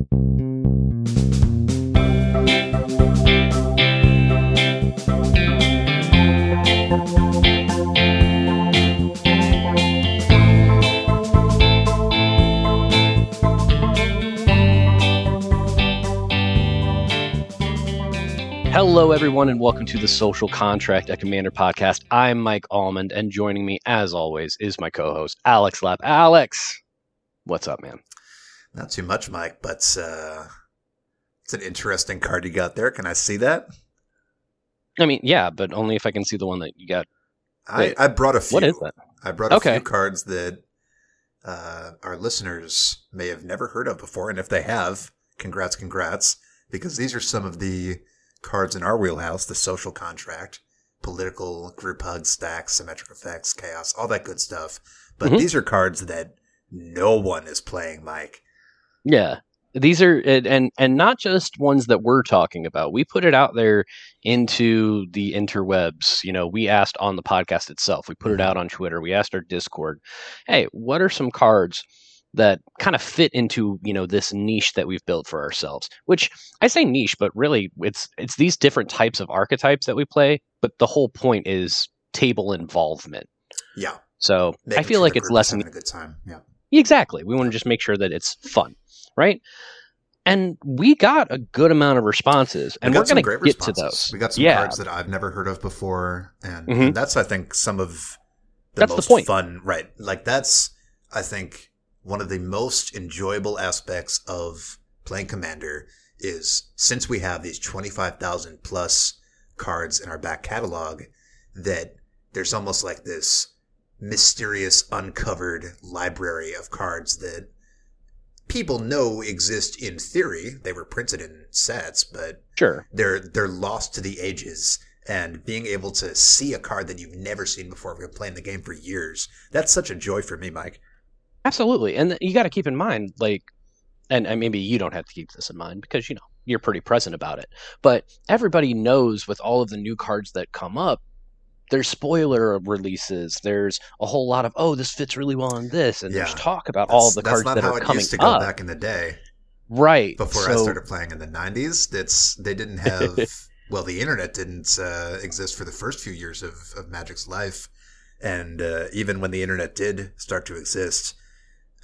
Hello, everyone, and welcome to the Social Contract at Commander podcast. I'm Mike Almond, and joining me, as always, is my co host, Alex Lapp. Alex, what's up, man? Not too much, Mike, but uh, it's an interesting card you got there. Can I see that? I mean, yeah, but only if I can see the one that you got. I, I brought a few. What is that? I brought a Okay. few cards that uh, our listeners may have never heard of before, and if they have, congrats, congrats, because these are some of the cards in our wheelhouse: the social contract, political, group hug, stacks, symmetric effects, chaos, all that good stuff. But Mhm. these are cards that no one is playing, Mike. Yeah. These are and and- not just ones that we're talking about. We put it out there into the interwebs. You know, we asked on the podcast itself. We put it out on Twitter. We asked our Discord, "Hey, what are some cards that kind of fit into, you know, this niche that we've built for ourselves?" Which I say niche, but really it's it's these different types of archetypes that we play, but the whole point is table involvement. Yeah, So, I feel sure like it's less having a good time. Yeah. Exactly. We want to just make sure that it's fun, right? And we got a good amount of responses, and we some going to get to those. We got some yeah, cards that I've never heard of before, and, Mhm. and that's I think some of the That's the most point. fun. Right, like that's I think one of the most enjoyable aspects of playing Commander is since we have these twenty five thousand plus cards in our back catalog, that there's almost like this mysterious uncovered library of cards that people know exist in theory. They were printed in sets, but sure. they're they're lost to the ages and being able to see a card that you've never seen before if you're playing the game for years that's such a joy for me mike Absolutely. And you got to keep in mind, like, and, and maybe you don't have to keep this in mind because, you know, you're pretty present about it. But everybody knows with all of the new cards that come up, there's spoiler releases. There's a whole lot of, oh, this fits really well on this. And there's Yeah. talk about that's, all the cards. that's not that how are it coming used to go up. back in the day Right. before i started playing in the 90s that's they didn't have well the internet didn't uh, exist for the first few years of, of magic's life and uh, even when the internet did start to exist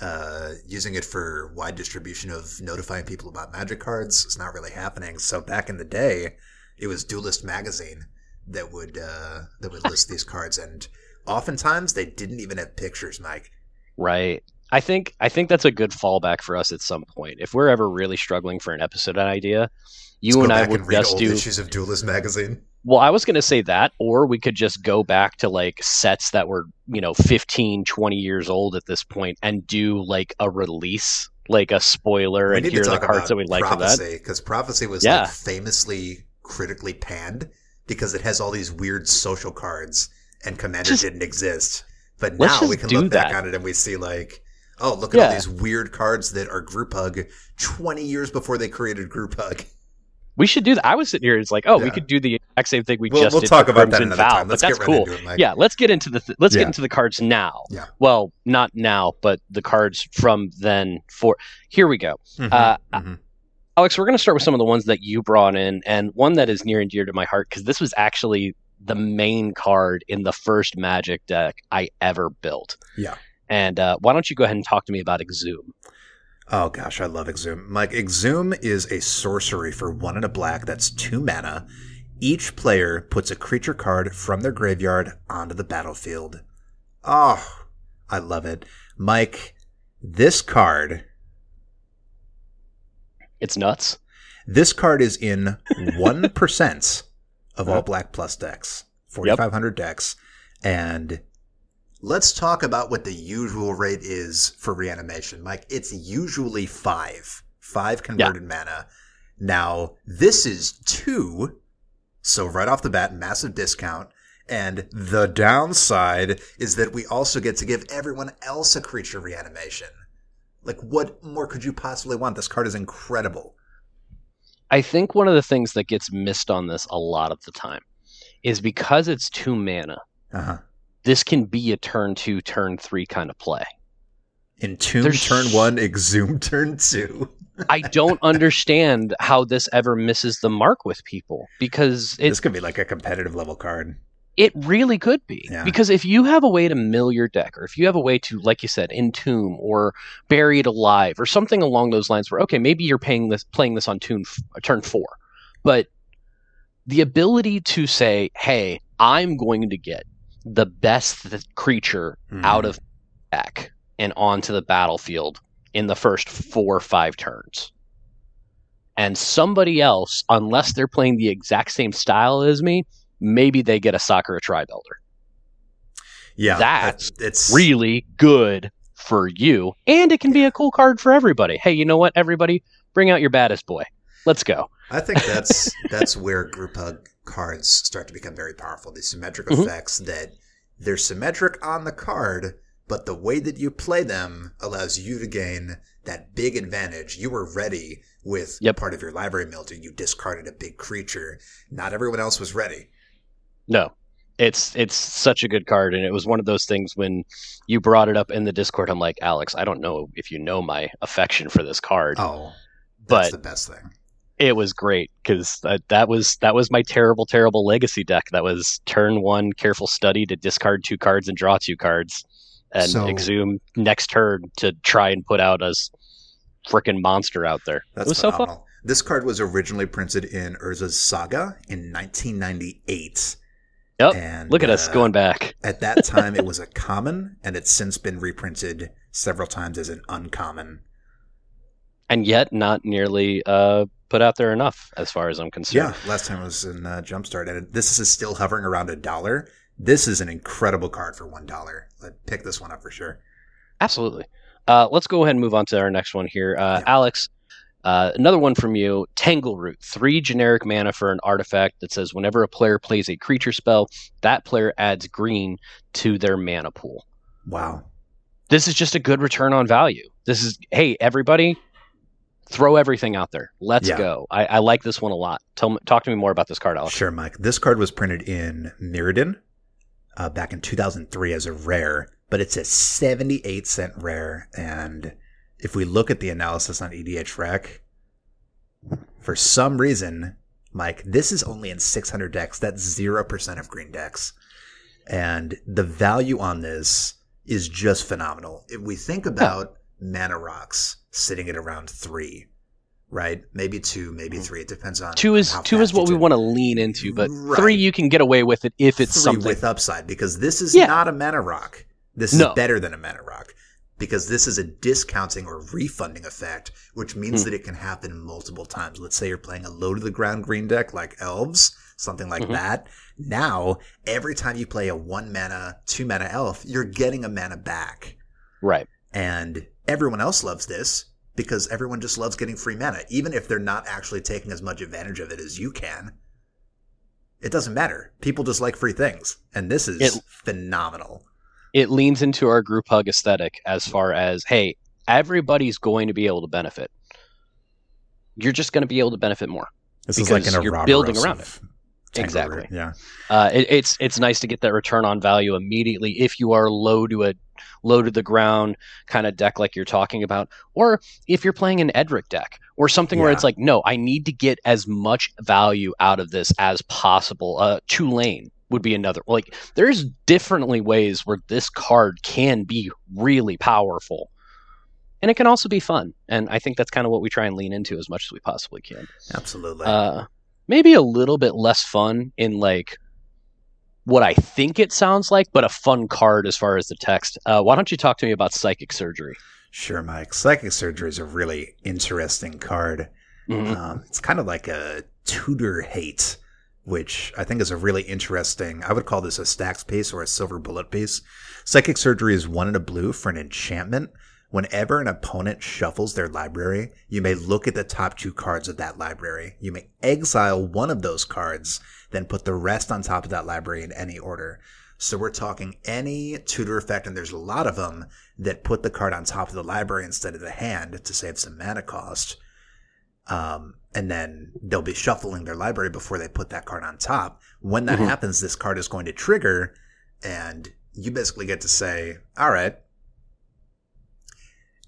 uh, using it for wide distribution of notifying people about magic cards is not really happening. So back in the day, it was Duelist magazine that would uh, that would list these cards, and oftentimes they didn't even have pictures. Mike, Right. I think I think that's a good fallback for us at some point. If we're ever really struggling for an episode idea, you and I would and read just do issues of Duelist magazine. Well, I was going to say that or we could just go back to like sets that were, you know, 15, 20 years old at this point and do like a release, like a spoiler We and need to the talk cards about that we like for that. prophecy because prophecy was Yeah. like famously critically panned because it has all these weird social cards, and Commander Just- didn't exist. But now we can look back that. on it and we see like, oh, look at all these weird cards that are group hug twenty years before they created group hug. We should do that. I was sitting here it's like, oh, we could do the exact same thing we We'll, just we'll did talk for about that another time. Let's that's get right cool. into it. Yeah, let's get into the th- let's Yeah. get into the cards now. Yeah. Well, not now, but the cards from then for here we go. Mhm, Uh, mhm. Alex, we're going to start with some of the ones that you brought in, and one that is near and dear to my heart because this was actually the main card in the first Magic deck I ever built. Yeah. And uh, why don't you go ahead and talk to me about Exhume? Oh gosh, I love Exhume. Mike, Exhume is a sorcery for one and a black that's two mana. Each player puts a creature card from their graveyard onto the battlefield. Oh, I love it. Mike, this card, It's nuts. this card is in 1% of all black plus decks, 4,500 decks. And let's talk about what the usual rate is for reanimation. Mike, it's usually five, five converted mana. Now, this is two. So right off the bat, massive discount. And the downside is that we also get to give everyone else a creature reanimation. Like, what more could you possibly want? This card is incredible. I think one of the things that gets missed on this a lot of the time is because it's two mana, Uh huh. this can be a turn two, turn three kind of play. Entomb There's- turn one, exhume turn two. I don't understand how this ever misses the mark with people because it, this could be like a competitive level card. It really could be. Yeah. Because if you have a way to mill your deck, or if you have a way to, like you said, entomb or Buried Alive, or something along those lines where, okay, maybe you're paying this playing this on tune, turn four. But the ability to say, hey, I'm going to get the best creature Mhm. out of deck and onto the battlefield in the first four or five turns. And somebody else, unless they're playing the exact same style as me, maybe they get a Sakura-Tribe Elder. Yeah, That's it's Really good for you. And it can be a cool card for everybody. Hey, you know what, everybody? Bring out your baddest boy. Let's go. I think that's that's where group hug cards start to become very powerful. These symmetric Mhm. effects that they're symmetric on the card, but the way that you play them allows you to gain that big advantage. You were ready with Yep. part of your library melter. You discarded a big creature. Not everyone else was ready. No. It's it's such a good card, and it was one of those things when you brought it up in the Discord. I'm like, Alex, I don't know if you know my affection for this card, Oh, but that's the best thing. it was great because that, that was that was my terrible terrible legacy deck that was turn one careful study to discard two cards and draw two cards and So- exhume next turn to try and put out a freaking monster out there That's it was so fun. This card was originally printed in Urza's Saga in 1998. Yep. And, look at us uh, going back At that time, it was a common, and it's since been reprinted several times as an uncommon. and yet not nearly uh, put out there enough as far as i'm concerned Yeah, last time it was in uh, Jumpstart, and this is still hovering around a dollar. This is an incredible card for one dollar. Pick this one up for sure. Absolutely. Uh, let's go ahead and move on to our next one here. Uh, Yeah. Alex, uh, another one from you Tangleroot. Three generic mana for an artifact that says whenever a player plays a creature spell, that player adds green to their mana pool. Wow. This is just a good return on value. This is, hey, everybody, throw everything out there. Let's Yeah. go. I, I like this one a lot. Tell me, talk to me more about this card, Alex. Sure, Mike. This card was printed in Mirrodin uh, back in 2003 as a rare, but it's a 78 cent rare. And if we look at the analysis on EDHREC, for some reason, Mike, this is only in 600 decks. That's 0% of green decks. And the value on this is just phenomenal. If we think about mana rocks sitting at around three, right? Maybe two, maybe hmm. three. It depends on. Two is two is what we want to lean into, but Right. three you can get away with it if it's three something. with upside because this is Yeah. not a mana rock. This is No. better than a mana rock because this is a discounting or refunding effect, which means Hmm. that it can happen multiple times. Let's say you're playing a low to the ground green deck like elves, something like Mhm. that. Now, every time you play a one mana, two mana elf, you're getting a mana back. right. And everyone else loves this because everyone just loves getting free mana, even if they're not actually taking as much advantage of it as you can. It doesn't matter. People just like free things. And this is It- phenomenal. It leans into our group hug aesthetic as far as hey everybody's going to be able to benefit you're just going to be able to benefit more This Because is like an you're building around it. Exactly. Root. Yeah. uh, it, it's it's nice to get that return on value immediately if you are low to a low to the ground kind of deck like you're talking about or if you're playing an edric deck or something where it's like no i need to get as much value out of this as possible uh tulane would be another like there's differently ways where this card can be really powerful and it can also be fun and i think that's kind of what we try and lean into as much as we possibly can Absolutely. uh, maybe a little bit less fun in like what I think it sounds like, but a fun card as far as the text. Uh, why don't you talk to me about psychic surgery? sure, Mike. Psychic Surgery is a really interesting card. Mhm. Um, it's kind of like a tutor hate, which I think is a really interesting. I would call this a stacks piece or a silver bullet piece. Psychic Surgery is one in a blue for an enchantment. Whenever an opponent shuffles their library, you may look at the top two cards of that library. You may exile one of those cards, then put the rest on top of that library in any order. So we're talking any tutor effect, and there's a lot of them that put the card on top of the library instead of the hand to save some mana cost. Um, and then they'll be shuffling their library before they put that card on top. When that Mhm. happens, this card is going to trigger, and you basically get to say, "All right,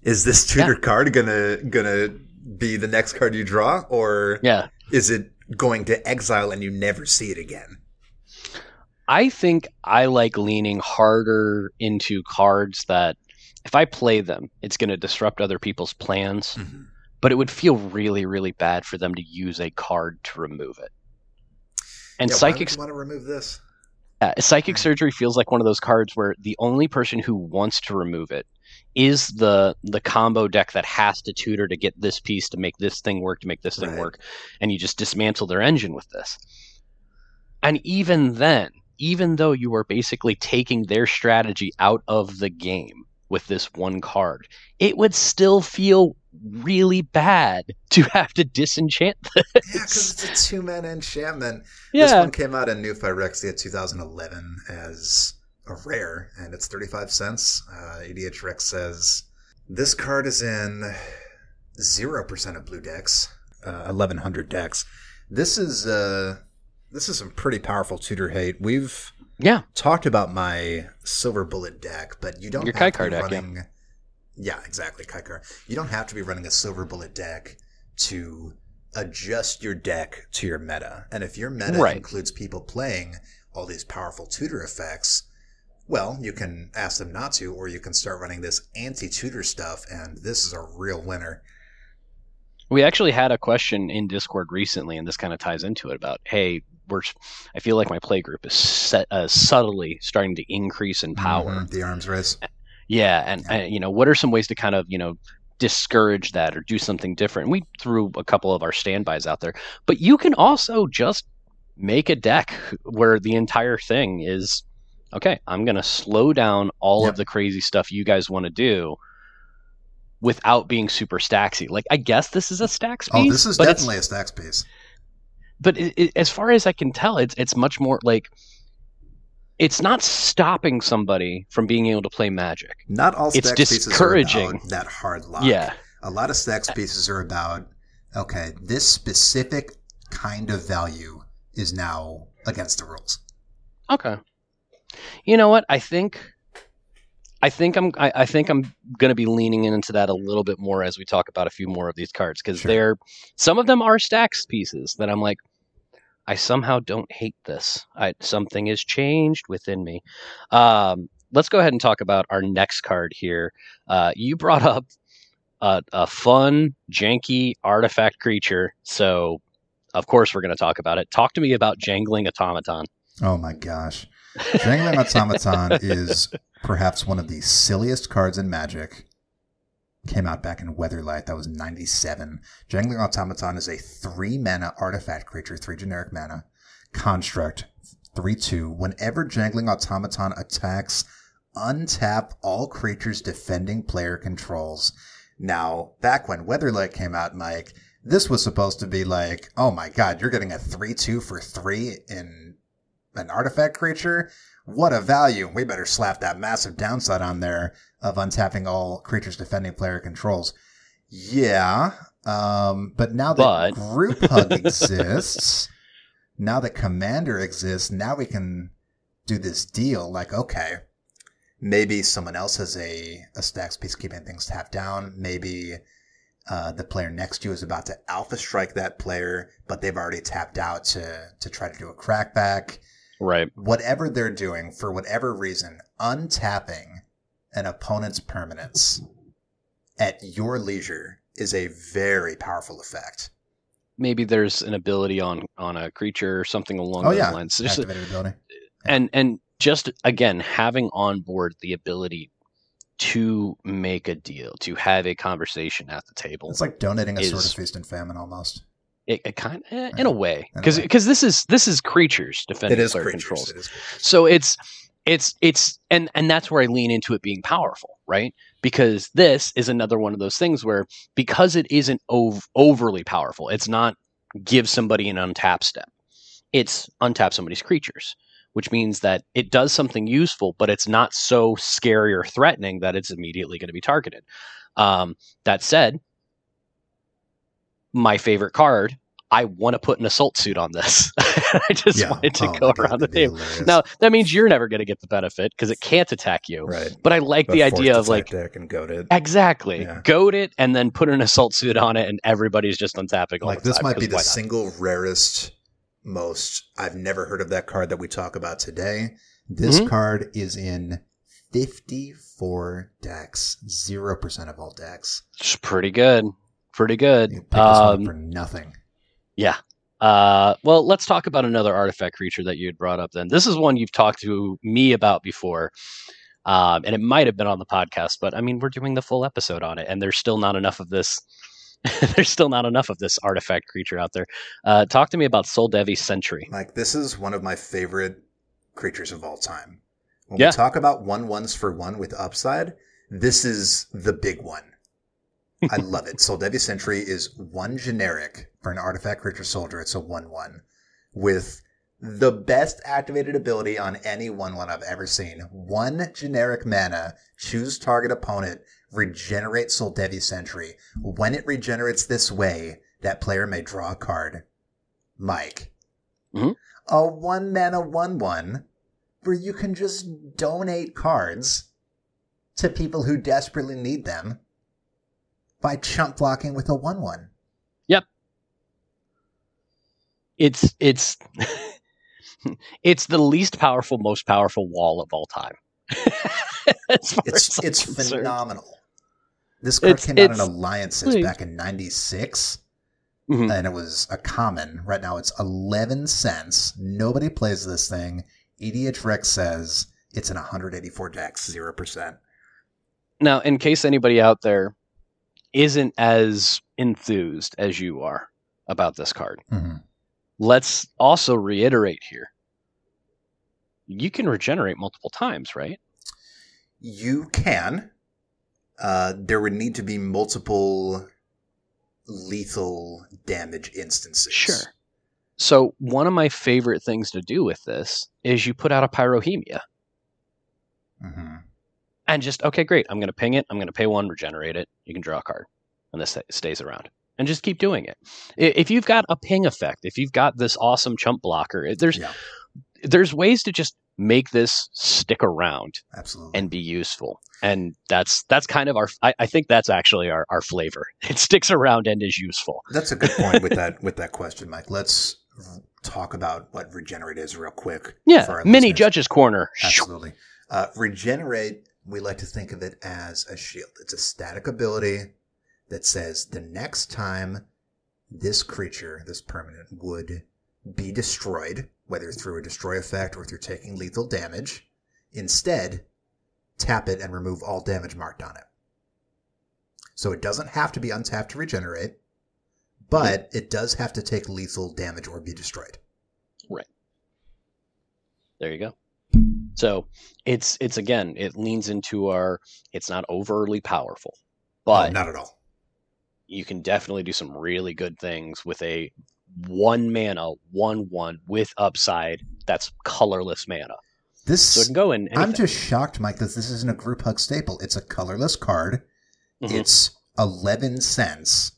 is this tutor card gonna gonna be the next card you draw, or Yeah. is it going to exile and you never see it again? I think I like leaning harder into cards that if I play them, it's going to disrupt other people's plans, Mm-hmm. But it would feel really, really bad for them to use a card to remove it. And yeah, psychic Why would you want to remove this? Yeah, psychic Right. surgery feels like one of those cards where the only person who wants to remove it is the the combo deck that has to tutor to get this piece to make this thing work to make this thing Right. work and you just dismantle their engine with this and even then even though you are basically taking their strategy out of the game with this one card it would still feel really bad to have to disenchant this. Yeah, because it's a two man enchantment. Yeah. This one came out in New Phyrexia 2011 as a rare, and it's 35 cents. Uh, EDH Rex says this card is in 0% of blue decks, uh, 1100 decks. This is uh, this is some pretty powerful tutor hate. We've yeah talked about my silver bullet deck, but you don't Your have Kaikar to be deck, running. Yeah, exactly, Kaikar. You don't have to be running a silver bullet deck to adjust your deck to your meta. And if your meta Right. includes people playing all these powerful tutor effects, well, you can ask them not to, or you can start running this anti-tutor stuff, and this is a real winner. We actually had a question in Discord recently, and this kind of ties into it about, hey, we're, I feel like my play group is set, uh, subtly starting to increase in power. Mhm, The arms race. Yeah, and, and uh, you know, what are some ways to kind of you know discourage that or do something different? We threw a couple of our standbys out there, but you can also just make a deck where the entire thing is okay. I'm going to slow down all Yep. of the crazy stuff you guys want to do. Without being super stacksy, like I guess this is a stacks oh, piece. Oh, this is definitely a stacks piece. but it, it, as far as I can tell, it's it's much more like it's not stopping somebody from being able to play Magic. Not all It's stacks pieces are discouraging. about that hard lock. Yeah, a lot of stacks pieces are about okay this specific kind of value is now against the rules Okay. You know what? I think I think I'm I, I think I'm gonna be leaning into that a little bit more as we talk about a few more of these cards because Sure. they're some of them are stacks pieces that I'm like I somehow don't hate this. I something has changed within me. Um, let's go ahead and talk about our next card here. Uh, you brought up a, a fun, janky artifact creature, so of course we're going to talk about it. Talk to me about jangling automaton. oh my gosh jangling automaton is perhaps one of the silliest cards in magic came out back in weatherlight that was 97 jangling automaton is a three mana artifact creature three generic mana. Construct 3-2 whenever jangling automaton attacks untap all creatures defending player controls. Now back when weatherlight came out mike this was supposed to be like oh my god you're getting a 3-2 for 3 in an artifact creature what a value. We better slap that massive downside on there of untapping all creatures defending player controls. Yeah um, but now that But- group hug exists now that commander exists now we can do this deal. Like okay maybe someone else has a, a stacks piece keeping things tapped down. Maybe uh, the player next to you is about to alpha strike that player but they've already tapped out to to try to do a crackback Right. whatever they're doing for whatever reason untapping an opponent's permanence at your leisure is a very powerful effect maybe there's an ability on on a creature or something along oh those yeah lines. Just- activated ability and and just again having on board the ability to make a deal, to have a conversation at the table. it's like donating a sword Is- of feast and famine almost it, it kind of, in a way because because this is this is creatures defending it is player creatures controls. it is creatures. So it's it's it's and and that's where I lean into it being powerful, right? Because this is another one of those things where because it isn't ov- overly powerful, it's not give somebody an untap step. It's untap somebody's creatures, which means that it does something useful, but it's not so scary or threatening that it's immediately going to be targeted. Um, that said, my favorite card I want to put an assault suit on this. I just Yeah. wanted to Oh go around the table. hilarious. Now that means you're never going to get the benefit because it can't attack you. right. But I like But the idea of like deck and goad it. exactly Yeah. goad it and then put an assault suit on it, and everybody's just untapping. All Like this might be the single rarest, most. I've never heard of that card that we talk about today. This Mhm. card is in fifty-four decks, zero percent of all decks. It's pretty good. Pretty good. You can pick this one Um, for nothing. Yeah. Uh, well, let's talk about another artifact creature that you had brought up. Then this is one you've talked to me about before, um, and it might have been on the podcast. But I mean, we're doing the full episode on it, and there's still not enough of this. there's still not enough of this artifact creature out there. Uh, talk to me about Soldevi Sentry. Like this is one of my favorite creatures of all time. When Yeah. we talk about one ones for one with upside, this is the big one. I love it. Soldevi Sentry is one generic for an artifact creature soldier. It's a one one with the best activated ability on any one one I've ever seen. One generic mana, choose target opponent, regenerate Soldevi Sentry. When it regenerates this way, that player may draw a card. Mike. Mhm. A one mana one one where you can just donate cards to people who desperately need them by chump blocking with a one one. Yep. It's it's it's the least powerful, most powerful wall of all time. It's it's concerned. phenomenal. This card It's- came out in alliances please. back in '96, Mhm. and it was a common. Right now, it's 11 cents. Nobody plays this thing. EDH Rex says it's in 184 decks, zero percent. Now, in case anybody out there isn't as enthused as you are about this card, Mm-hmm. let's also reiterate here. You can regenerate multiple times, right? You can. Uh, there would need to be multiple lethal damage instances. Sure. So, one of my favorite things to do with this is you put out a pyrohemia hmm and just, okay, great. I'm going to ping it. I'm going to pay one, regenerate it. You can draw a card, and this stays around. And just keep doing it. If you've got a ping effect, if you've got this awesome chump blocker, there's Yeah, there's ways to just make this stick around absolutely. and be useful and that's that's kind of our i, I think that's actually our, our flavor it sticks around and is useful That's a good point with that with that question, Mike. Let's talk about what regenerate is real quick. yeah mini listeners. judge's corner Absolutely. Uh, regenerate, we like to think of it as a shield. It's a static ability that says the next time this creature, this permanent, would be destroyed, whether through a destroy effect or through taking lethal damage, instead, tap it and remove all damage marked on it. So it doesn't have to be untapped to regenerate, but it does have to take lethal damage or be destroyed. Right. There you go so it's it's again it leans into our it's not overly powerful but No, not at all. you can definitely do some really good things with a one mana one one with upside that's colorless mana This so it can go in I'm just shocked, Mike, that this isn't a group hug staple. It's a colorless card. Mhm. It's 11 cents.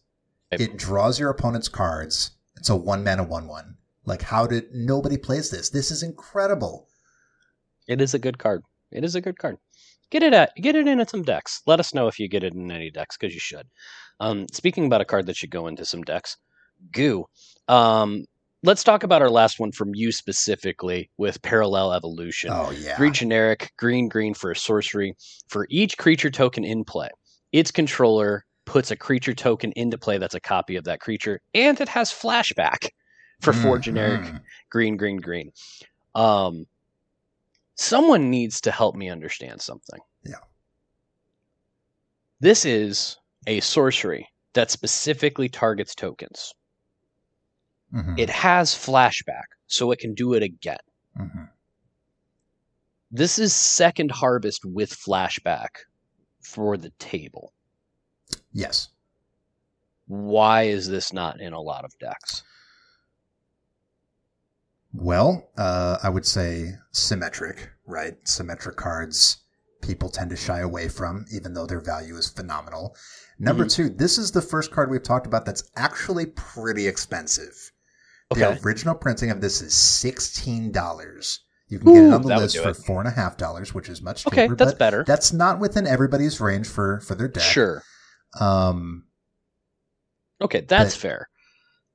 It draws your opponent's cards. It's a one mana, one one. Like, how did nobody plays this? This is incredible. It is a good card. It is a good card. Get it at get it in at some decks. Let us know if you get it in any decks because you should. Um, speaking about a card that should go into some decks, Goo. Um, let's talk about our last one from you specifically with Parallel Evolution. Oh, yeah. Three generic, green, green for a sorcery. For each creature token in play, its controller puts a creature token into play that's a copy of that creature, and it has flashback for four Mhm. generic green, green, green. Um, someone needs to help me understand something. Yeah. This is a sorcery that specifically targets tokens. Mhm. It has flashback, so it can do it again. Mhm. This is second harvest with flashback for the table. Yes. Why is this not in a lot of decks? Well, uh, I would say symmetric, right? Symmetric cards people tend to shy away from, even though their value is phenomenal. Number mm-hmm. two, this is the first card we've talked about that's actually pretty expensive. Okay. The original printing of this is sixteen dollars. You can Ooh, get it on the list for four and a half dollars, which is much cheaper. Okay, that's better. That's not within everybody's range for for their deck. Sure. Um. Okay, that's fair.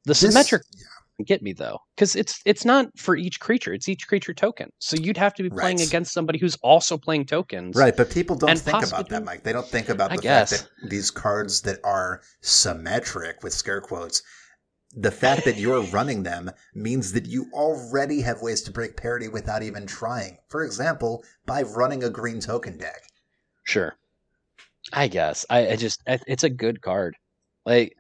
The this, symmetric yeah. Get me though, because it's it's not for each creature; it's each creature token. So you'd have to be playing right. against somebody who's also playing tokens, right? But people don't think about that, Mike. They don't think about the fact that these cards that are symmetric with scare quotes the fact that you're running them means that you already have ways to break parity without even trying. For example, by running a green token deck. Sure. I guess. I, I just I, it's a good card. Like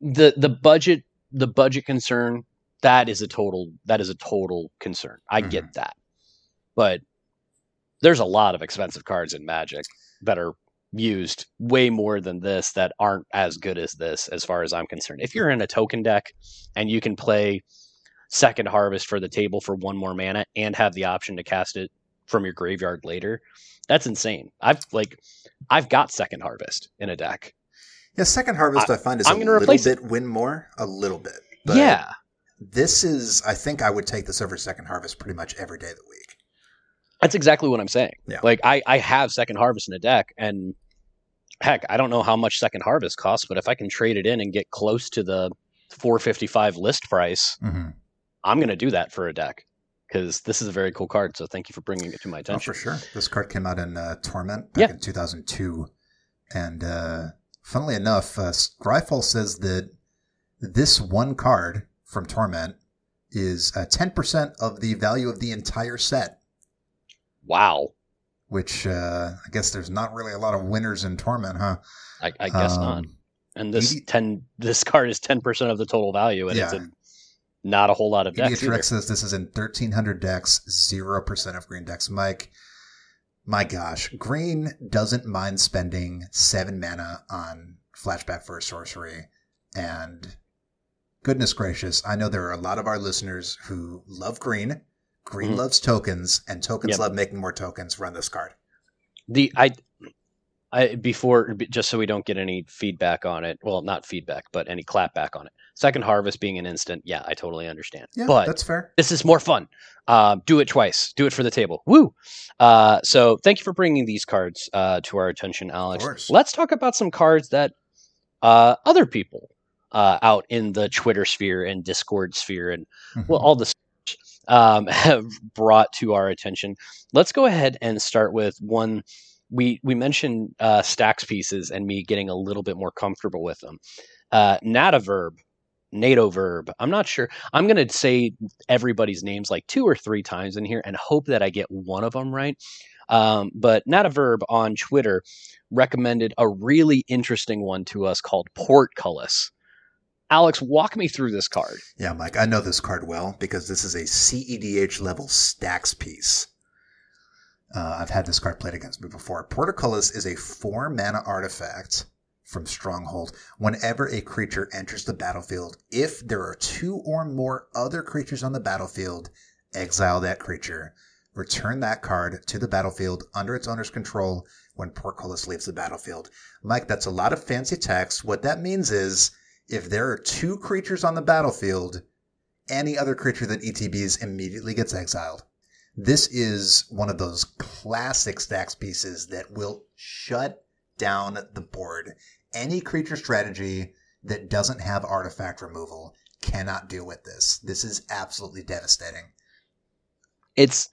the the budget the budget concern that is a total that is a total concern. I mm-hmm. get that. But there's a lot of expensive cards in Magic that are used way more than this that aren't as good as this as far as I'm concerned. If you're in a token deck and you can play second harvest for the table for one more mana and have the option to cast it from your graveyard later, that's insane. I've like I've got second harvest in a deck. Yeah, second harvest I, I find is I'm a little bit it. win more, a little bit. But yeah. This is I think I would take this over second harvest pretty much every day of the week. That's exactly what I'm saying. Yeah. Like I, I have second harvest in a deck and heck, I don't know how much second harvest costs, but if I can trade it in and get close to the 455 list price, mm-hmm. I'm going to do that for a deck because this is a very cool card. So thank you for bringing it to my attention. Oh, for sure. This card came out in uh, Torment back yeah. in 2002. And uh, funnily enough, uh, Scryfall says that this one card from Torment is uh, 10% of the value of the entire set. Wow which uh, I guess there's not really a lot of winners in Torment, huh? I, I guess um, not. And this 80, ten this card is ten percent of the total value, and yeah. it's a, not a whole lot of decks. Trick says this is in thirteen hundred decks, zero percent of green decks. Mike, my gosh, green doesn't mind spending seven mana on flashback for a sorcery, and goodness gracious, I know there are a lot of our listeners who love green Green mm loves tokens, and tokens yep. love making more tokens. Run this card. The I, I before just so we don't get any feedback on it. Well, not feedback, but any clapback on it. Second harvest being an instant. Yeah, I totally understand. Yeah, but that's fair. This is more fun. Uh, do it twice. Do it for the table. Woo! Uh, so thank you for bringing these cards uh, to our attention, Alex. Let's talk about some cards that uh, other people uh, out in the Twitter sphere and Discord sphere and mm-hmm. well, all the um, have brought to our attention. Let's go ahead and start with one. We we mentioned uh, stacks pieces and me getting a little bit more comfortable with them. Uh, Nataverb, NATO verb. I'm not sure. I'm to say everybody's names like two or three times in here and hope that I get one of them right. Um, but Nataverb on Twitter recommended a really interesting one to us called Portcullis. Alex, walk me through this card. Yeah, Mike, I know this card well because this is a CEDH level stacks piece. Uh, I've had this card played against me before. Portcullis is a four mana artifact from Stronghold. Whenever a creature enters the battlefield, if there are two or more other creatures on the battlefield, exile that creature. Return that card to the battlefield under its owner's control when Portcullis leaves the battlefield. Mike, that's a lot of fancy text. What that means is if there are two creatures on the battlefield, any other creature that ETBs immediately gets exiled. This is one of those classic stacks pieces that will shut down the board. Any creature strategy that doesn't have artifact removal cannot deal with this. This is absolutely devastating. It's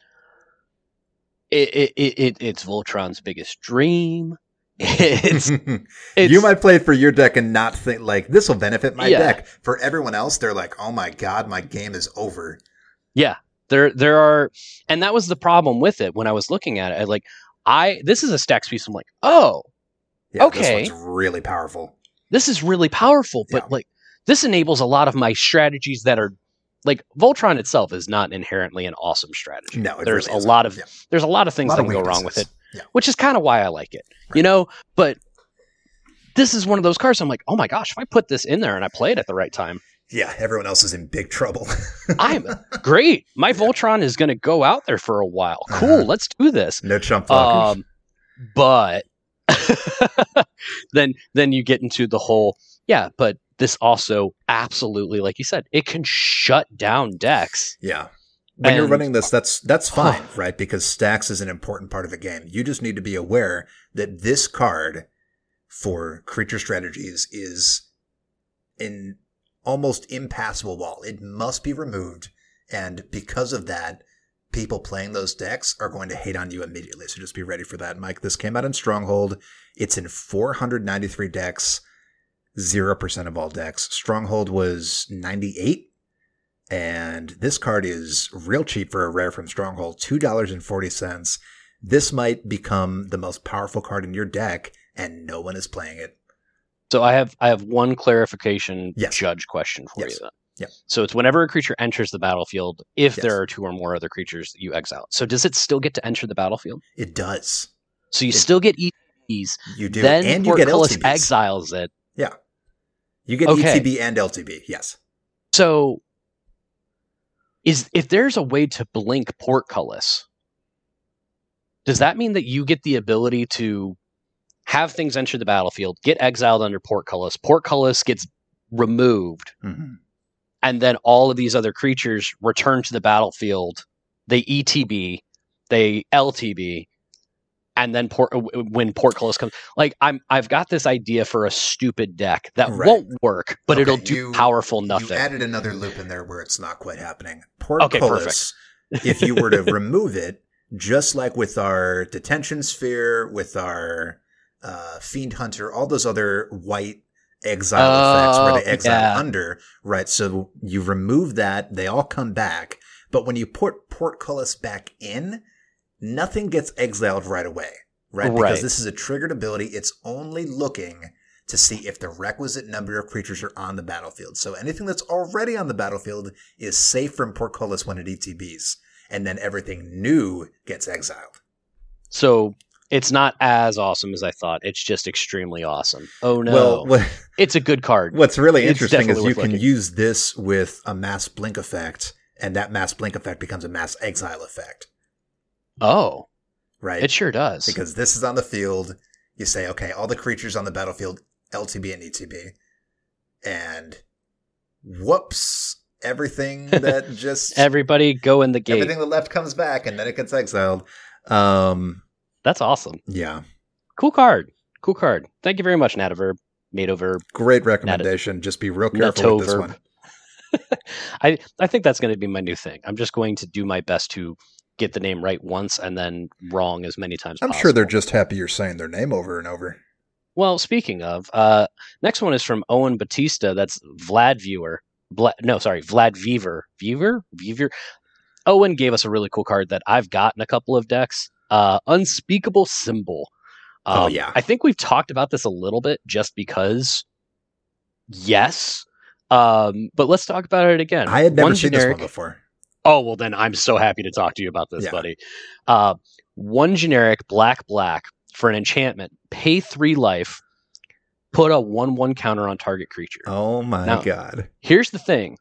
it, it, it, it's Voltron's biggest dream. it's, it's, you might play it for your deck and not think like this will benefit my yeah. deck. For everyone else, they're like, "Oh my god, my game is over." Yeah, there there are, and that was the problem with it when I was looking at it. I, like, I this is a stacks piece. I'm like, oh, yeah, okay, this one's really powerful. This is really powerful, but yeah. like this enables a lot of my strategies that are like Voltron itself is not inherently an awesome strategy. No, there's really a lot of yeah. there's a lot of things lot that of go wrong with it yeah. which is kind of why I like it, right. you know. But this is one of those cards. I'm like, oh my gosh, if I put this in there and I play it at the right time, yeah, everyone else is in big trouble. I'm great. My Voltron is going to go out there for a while. Cool, uh-huh. let's do this. No chump blockers. Um, but then then you get into the whole yeah, but this also absolutely, like you said, it can shut down decks. Yeah. When and, you're running this, that's that's fine, right? Because stacks is an important part of the game. You just need to be aware that this card for creature strategies is an almost impassable wall. It must be removed, and because of that, people playing those decks are going to hate on you immediately. So just be ready for that, Mike. This came out in Stronghold. It's in 493 decks, zero percent of all decks. Stronghold was 98 and this card is real cheap for a rare from Stronghold, $2.40. This might become the most powerful card in your deck, and no one is playing it. So I have I have one clarification yes. judge question for yes. you then. Yeah. So it's whenever a creature enters the battlefield, if yes. there are two or more other creatures that you exile. So does it still get to enter the battlefield? It does. So you it, still get ETBs. You do. Then and you get LTBs. exiles it. Yeah. You get okay. ETB and LTB, yes. So is if there's a way to blink portcullis, does that mean that you get the ability to have things enter the battlefield, get exiled under portcullis, portcullis gets removed, mm-hmm. and then all of these other creatures return to the battlefield. They ETB, they LTB, and then port, uh, when portcullis comes like i'm i've got this idea for a stupid deck that right. won't work but okay, it'll do you, powerful nothing you added another loop in there where it's not quite happening portcullis okay, if you were to remove it just like with our detention sphere with our uh, fiend hunter all those other white exile uh, effects where they oh, exile yeah. under right so you remove that they all come back but when you put portcullis back in nothing gets exiled right away, right? right? Because this is a triggered ability. It's only looking to see if the requisite number of creatures are on the battlefield. So anything that's already on the battlefield is safe from portcullis when it ETBs, and then everything new gets exiled. So it's not as awesome as I thought. It's just extremely awesome. Oh no. Well, what, it's a good card. What's really it's interesting is you can looking. use this with a mass blink effect, and that mass blink effect becomes a mass exile effect. Oh, right. It sure does. Because this is on the field. You say, okay, all the creatures on the battlefield, LTB and ETB, and whoops, everything that just everybody go in the gate. Everything that left comes back, and then it gets exiled. Um, That's awesome. Yeah. Cool card. Cool card. Thank you very much, Nataverb. Natoverb. Great recommendation. Just be real careful Natoverb. with this one. I I think that's going to be my new thing. I'm just going to do my best to get the name right once and then wrong as many times. As possible. I'm possible. sure they're just happy you're saying their name over and over. Well, speaking of, uh, next one is from Owen Batista. That's Vlad Viewer. Bla- no, sorry, Vlad Viever. Viever? Viever? Owen gave us a really cool card that I've got in a couple of decks. Uh, Unspeakable Symbol. Oh, um, oh, yeah. I think we've talked about this a little bit just because, yes. Um, but let's talk about it again. I had never one seen generic, this one before. Oh well, then I'm so happy to talk to you about this, yeah. buddy. Uh, one generic black black for an enchantment. Pay three life. Put a one one counter on target creature. Oh my now, god! Here's the thing.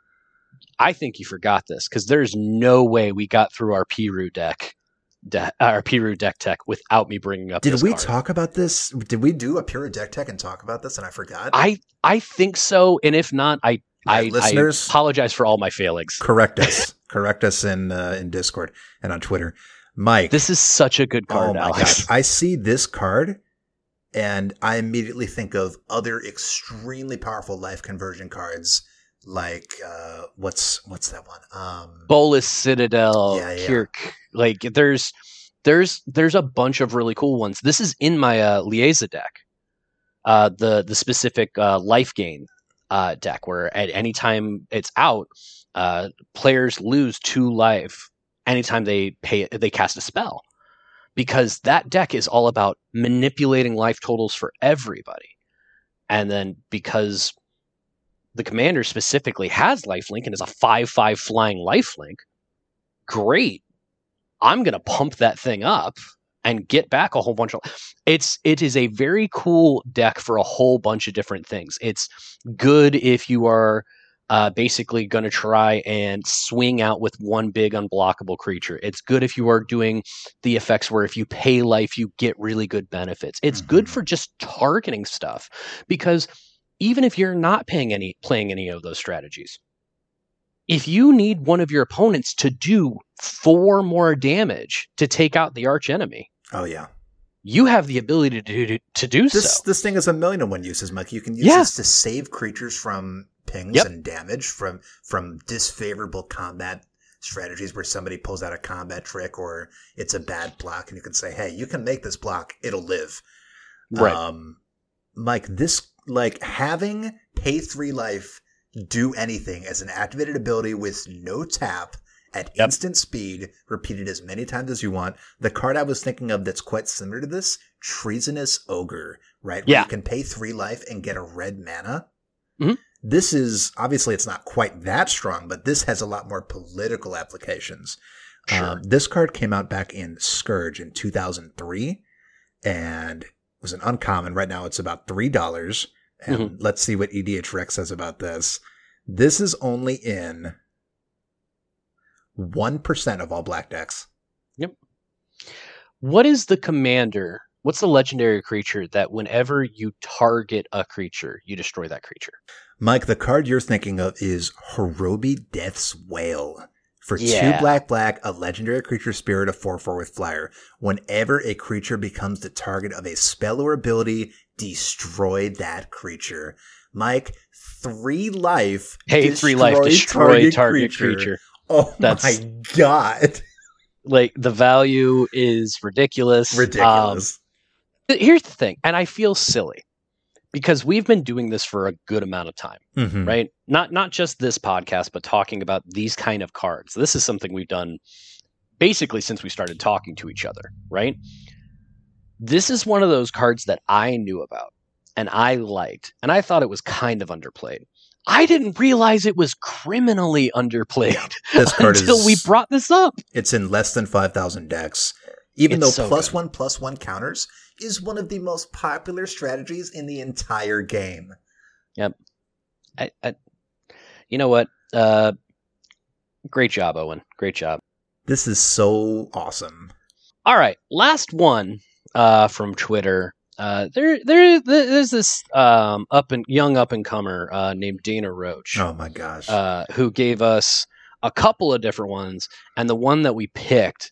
I think you forgot this because there's no way we got through our Piru deck, de- our Piru deck tech without me bringing up. Did we card. talk about this? Did we do a Piru deck tech and talk about this and I forgot? I I think so, and if not, I I, listeners, I apologize for all my failings. Correct us. correct us in uh, in Discord and on Twitter. Mike, this is such a good card. Oh my Alex. I see this card, and I immediately think of other extremely powerful life conversion cards, like uh, what's what's that one? Um, Bolas Citadel, yeah, yeah. Kirk. Like there's there's there's a bunch of really cool ones. This is in my uh, Liesa deck. Uh, the the specific uh, life gain uh, deck, where at any time it's out, uh, players lose two life anytime they pay they cast a spell because that deck is all about manipulating life totals for everybody and then because the commander specifically has lifelink and is a 5-5 flying lifelink great i'm going to pump that thing up and get back a whole bunch of it's it is a very cool deck for a whole bunch of different things it's good if you are uh, basically going to try and swing out with one big unblockable creature. It's good if you are doing the effects where if you pay life, you get really good benefits. It's mm-hmm. good for just targeting stuff because even if you're not paying any playing any of those strategies, if you need one of your opponents to do four more damage to take out the arch enemy, oh yeah, you have the ability to do to do this, so. This thing is a million and one uses, Mike. You can use yeah. this to save creatures from pings yep. and damage from from disfavorable combat strategies where somebody pulls out a combat trick or it's a bad block, and you can say, "Hey, you can make this block; it'll live." Right. Um, Mike, this like having pay three life do anything as an activated ability with no tap at yep. instant speed, repeated as many times as you want. The card I was thinking of that's quite similar to this, Treasonous Ogre, right? Where yeah. you can pay three life and get a red mana. Mm-hmm. This is obviously it's not quite that strong, but this has a lot more political applications. Sure. Um, this card came out back in Scourge in 2003 and was an uncommon. Right now it's about $3. And mm-hmm. let's see what EDHREC says about this. This is only in 1% of all black decks. Yep. What is the commander? What's the legendary creature that whenever you target a creature, you destroy that creature? Mike, the card you're thinking of is Horobi Death's Wail. For yeah. two black black, a legendary creature spirit of 4 4 with flyer. Whenever a creature becomes the target of a spell or ability, destroy that creature. Mike, three life. Hey, three life, destroy target, target creature. creature. Oh That's, my god! Like the value is ridiculous. Ridiculous. Um, here's the thing, and I feel silly because we've been doing this for a good amount of time, mm-hmm. right? Not not just this podcast, but talking about these kind of cards. This is something we've done basically since we started talking to each other, right? This is one of those cards that I knew about and I liked, and I thought it was kind of underplayed. I didn't realize it was criminally underplayed this card until is, we brought this up. It's in less than 5,000 decks. Even it's though so plus one plus one counters is one of the most popular strategies in the entire game. Yep. I, I, you know what? Uh, great job, Owen. Great job. This is so awesome. All right. Last one uh, from Twitter. Uh, there, there, there's this um, up and young up and comer uh, named Dana Roach. Oh my gosh! Uh, who gave us a couple of different ones, and the one that we picked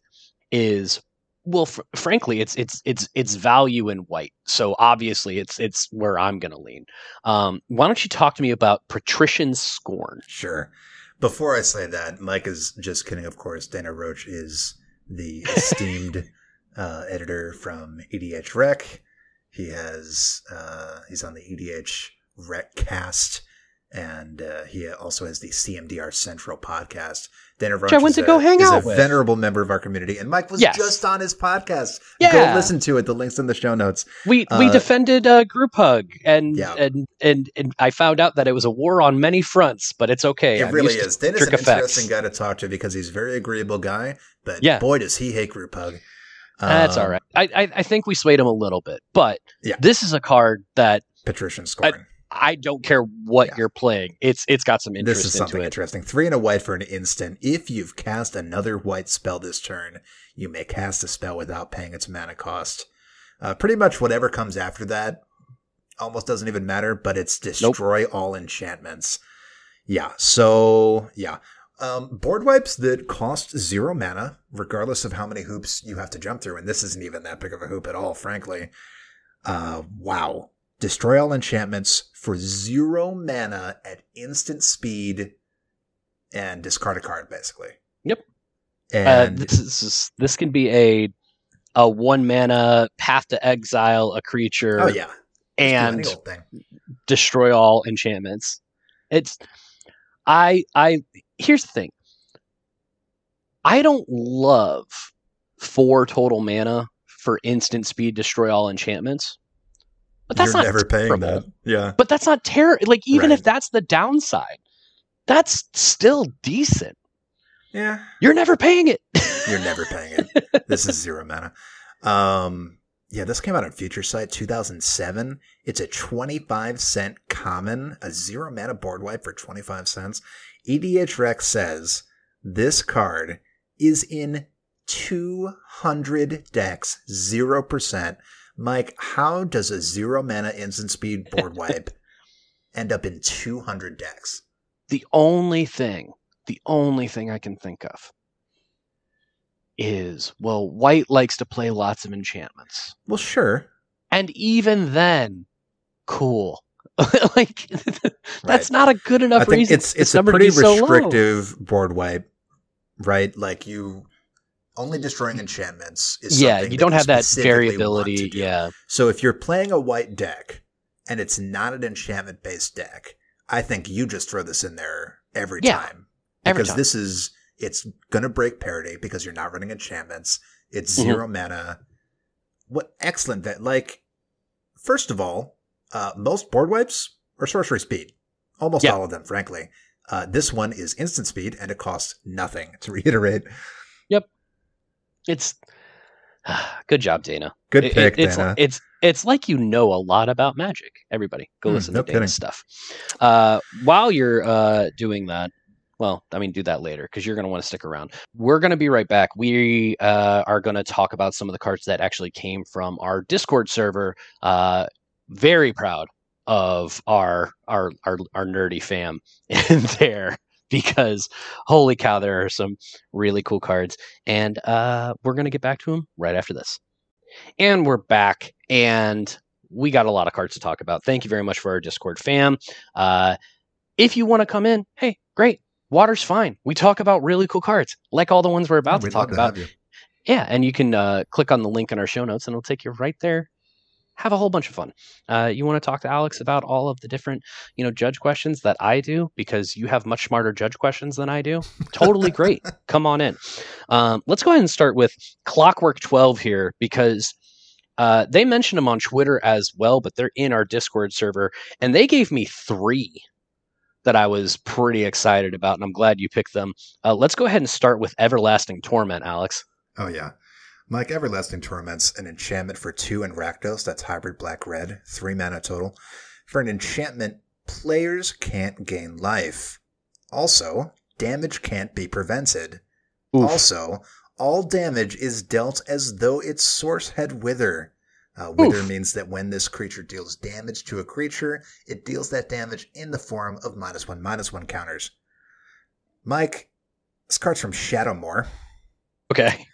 is well, fr- frankly, it's it's it's it's value in white. So obviously, it's it's where I'm going to lean. Um, why don't you talk to me about patrician scorn? Sure. Before I say that, Mike is just kidding. Of course, Dana Roach is the esteemed uh, editor from EDHREC. He has uh, he's on the EDH Recast, and uh, he also has the CMDR Central podcast. Dana Roach I went to a, go hang out a with. venerable member of our community, and Mike was yes. just on his podcast. Yeah. Go listen to it. The links in the show notes. We uh, we defended uh, group hug, and, yeah. and and and I found out that it was a war on many fronts, but it's okay. It I'm really is. Dana's an effects. interesting guy to talk to because he's a very agreeable guy, but yeah. boy does he hate group hug. That's um, all right. I, I, I think we swayed him a little bit, but yeah. this is a card that Patrician's Scorn. I, I don't care what yeah. you're playing. It's it's got some interest. This is something interesting. Three and a white for an instant. If you've cast another white spell this turn, you may cast a spell without paying its mana cost. Uh, pretty much whatever comes after that almost doesn't even matter. But it's destroy nope. all enchantments. Yeah. So yeah. Um, board wipes that cost zero mana, regardless of how many hoops you have to jump through, and this isn't even that big of a hoop at all, frankly. Uh, wow. Destroy all enchantments for zero mana at instant speed and discard a card, basically. Yep. Uh, and uh, this is this can be a a one mana path to exile a creature. Oh yeah, and destroy all enchantments. It's I I here's the thing. I don't love four total mana for instant speed destroy all enchantments. But that's You're not never terrible. paying that. Yeah. But that's not terrible. Like even right. if that's the downside, that's still decent. Yeah. You're never paying it. You're never paying it. this is zero mana. Um Yeah, this came out on Future Sight 2007. It's a 25 cent common, a zero mana board wipe for 25 cents. EDHREC says this card is in 200 decks, 0%. Mike, how does a zero mana instant speed board wipe end up in 200 decks? The only thing, the only thing I can think of is well, White likes to play lots of enchantments. Well, sure. And even then, cool. like that's right. not a good enough reason. It's it's a pretty restrictive so board wipe, right? Like you only destroying enchantments is yeah. You don't have that variability. Do. Yeah. So if you're playing a white deck and it's not an enchantment based deck, I think you just throw this in there every yeah, time because every time. this is it's going to break parity because you're not running enchantments. It's mm-hmm. 0 mana. What excellent that like first of all, uh, most board wipes are sorcery speed. Almost all of them, frankly. Uh, this one is instant speed and it costs nothing to reiterate. It's good job, Dana. Good pick, it, it's, Dana. It's it's like you know a lot about magic. Everybody, go mm, listen no to Dana's stuff. Uh, while you're uh, doing that, well, I mean, do that later because you're going to want to stick around. We're going to be right back. We uh, are going to talk about some of the cards that actually came from our Discord server. Uh, very proud of our our our, our nerdy fam in there because holy cow, there are some really cool cards, and uh, we're going to get back to them right after this. And we're back, and we got a lot of cards to talk about. Thank you very much for our Discord fam. Uh, if you want to come in, hey, great water's fine. We talk about really cool cards, like all the ones we're about yeah, to talk about. Yeah, and you can uh, click on the link in our show notes, and it'll take you right there. Have a whole bunch of fun. Uh, you want to talk to Alex about all of the different, you know, judge questions that I do because you have much smarter judge questions than I do. Totally great. Come on in. Um, let's go ahead and start with Clockwork Twelve here because uh, they mentioned them on Twitter as well, but they're in our Discord server, and they gave me three that I was pretty excited about, and I'm glad you picked them. Uh, let's go ahead and start with Everlasting Torment, Alex. Oh, yeah. Mike, Everlasting Torment's an enchantment for two and Rakdos. That's hybrid black red, three mana total. For an enchantment, players can't gain life. Also, damage can't be prevented. Oof. Also, all damage is dealt as though its source had wither. Uh, wither Oof. means that when this creature deals damage to a creature, it deals that damage in the form of minus one, minus one counters. Mike, this card's from Shadowmoor. Okay.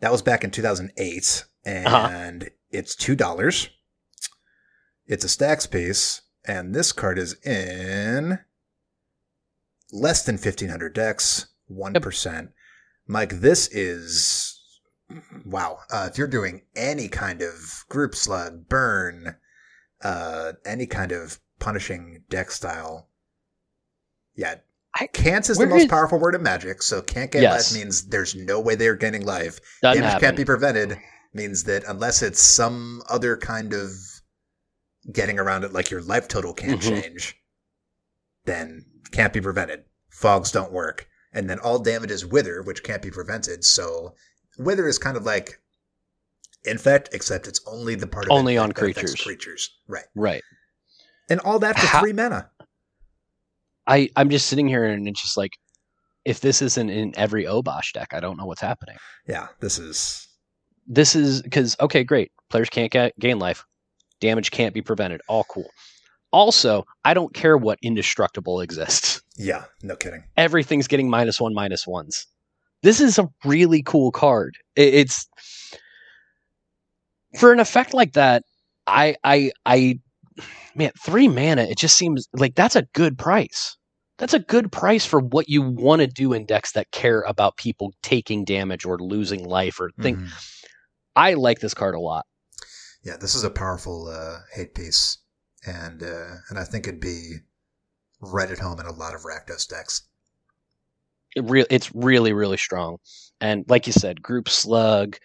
That was back in 2008, uh-huh. and uh-huh. it's $2. It's a stacks piece, and this card is in less than 1,500 decks, 1%. Yep. Mike, this is wow. Uh, if you're doing any kind of group slug, burn, uh, any kind of punishing deck style, yeah. I, can't is the most is, powerful word in Magic, so can't get yes. life means there's no way they're gaining life. Doesn't Damage happen. can't be prevented means that unless it's some other kind of getting around it, like your life total can't mm-hmm. change, then can't be prevented. Fogs don't work. And then all damage is wither, which can't be prevented. So Wither is kind of like infect, except it's only the part of only on creatures. Creatures, right? Right. And all that for How, three mana. I I'm just sitting here and it's just like, if this isn't in every Obosh deck, I don't know what's happening. Yeah, this is. This is because okay, great. Players can't get gain life, damage can't be prevented. All cool. Also, I don't care what indestructible exists. Yeah, no kidding. Everything's getting minus one, minus ones this is a really cool card. It's for an effect like that. I I I man, three mana. It just seems like that's a good price. That's a good price for what you want to do in decks that care about people taking damage or losing life or think. Mm-hmm. I like this card a lot. Yeah, this is a powerful uh, hate piece, and uh, and I think it'd be right at home in a lot of Rakdos decks it re- it's really really strong and like you said group slug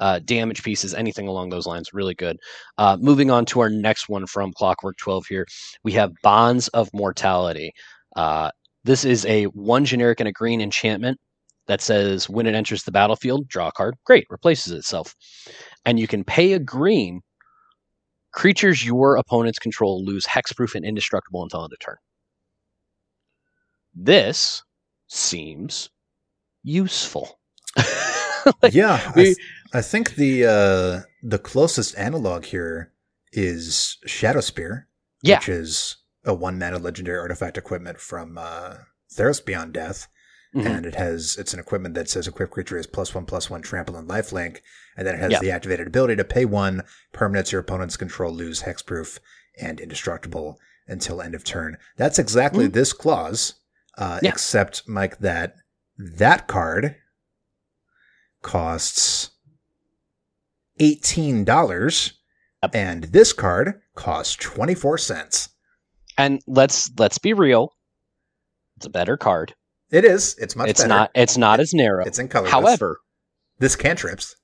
uh, damage pieces anything along those lines really good uh, moving on to our next one from clockwork 12 here we have bonds of mortality uh, this is a one generic and a green enchantment that says when it enters the battlefield, draw a card. Great, replaces itself. And you can pay a green. Creatures your opponents control lose hexproof and indestructible until end of turn. This seems useful. like, yeah, we, I, think the uh, the closest analog here is Shadow Spear, yeah. which is a one mana legendary artifact equipment from uh, Theros Beyond Death. Mm-hmm. And it has it's an equipment that says equipped creature is plus one plus one trample and lifelink, and then it has yeah. the activated ability to pay one permanents your opponent's control lose hexproof and indestructible until end of turn. That's exactly mm-hmm. this clause, uh, yeah. except Mike that that card costs eighteen dollars, yep. and this card costs twenty four cents. And let's let's be real, it's a better card. It is. It's much. It's better. not. It's not as narrow. It's in color. However, this cantrips.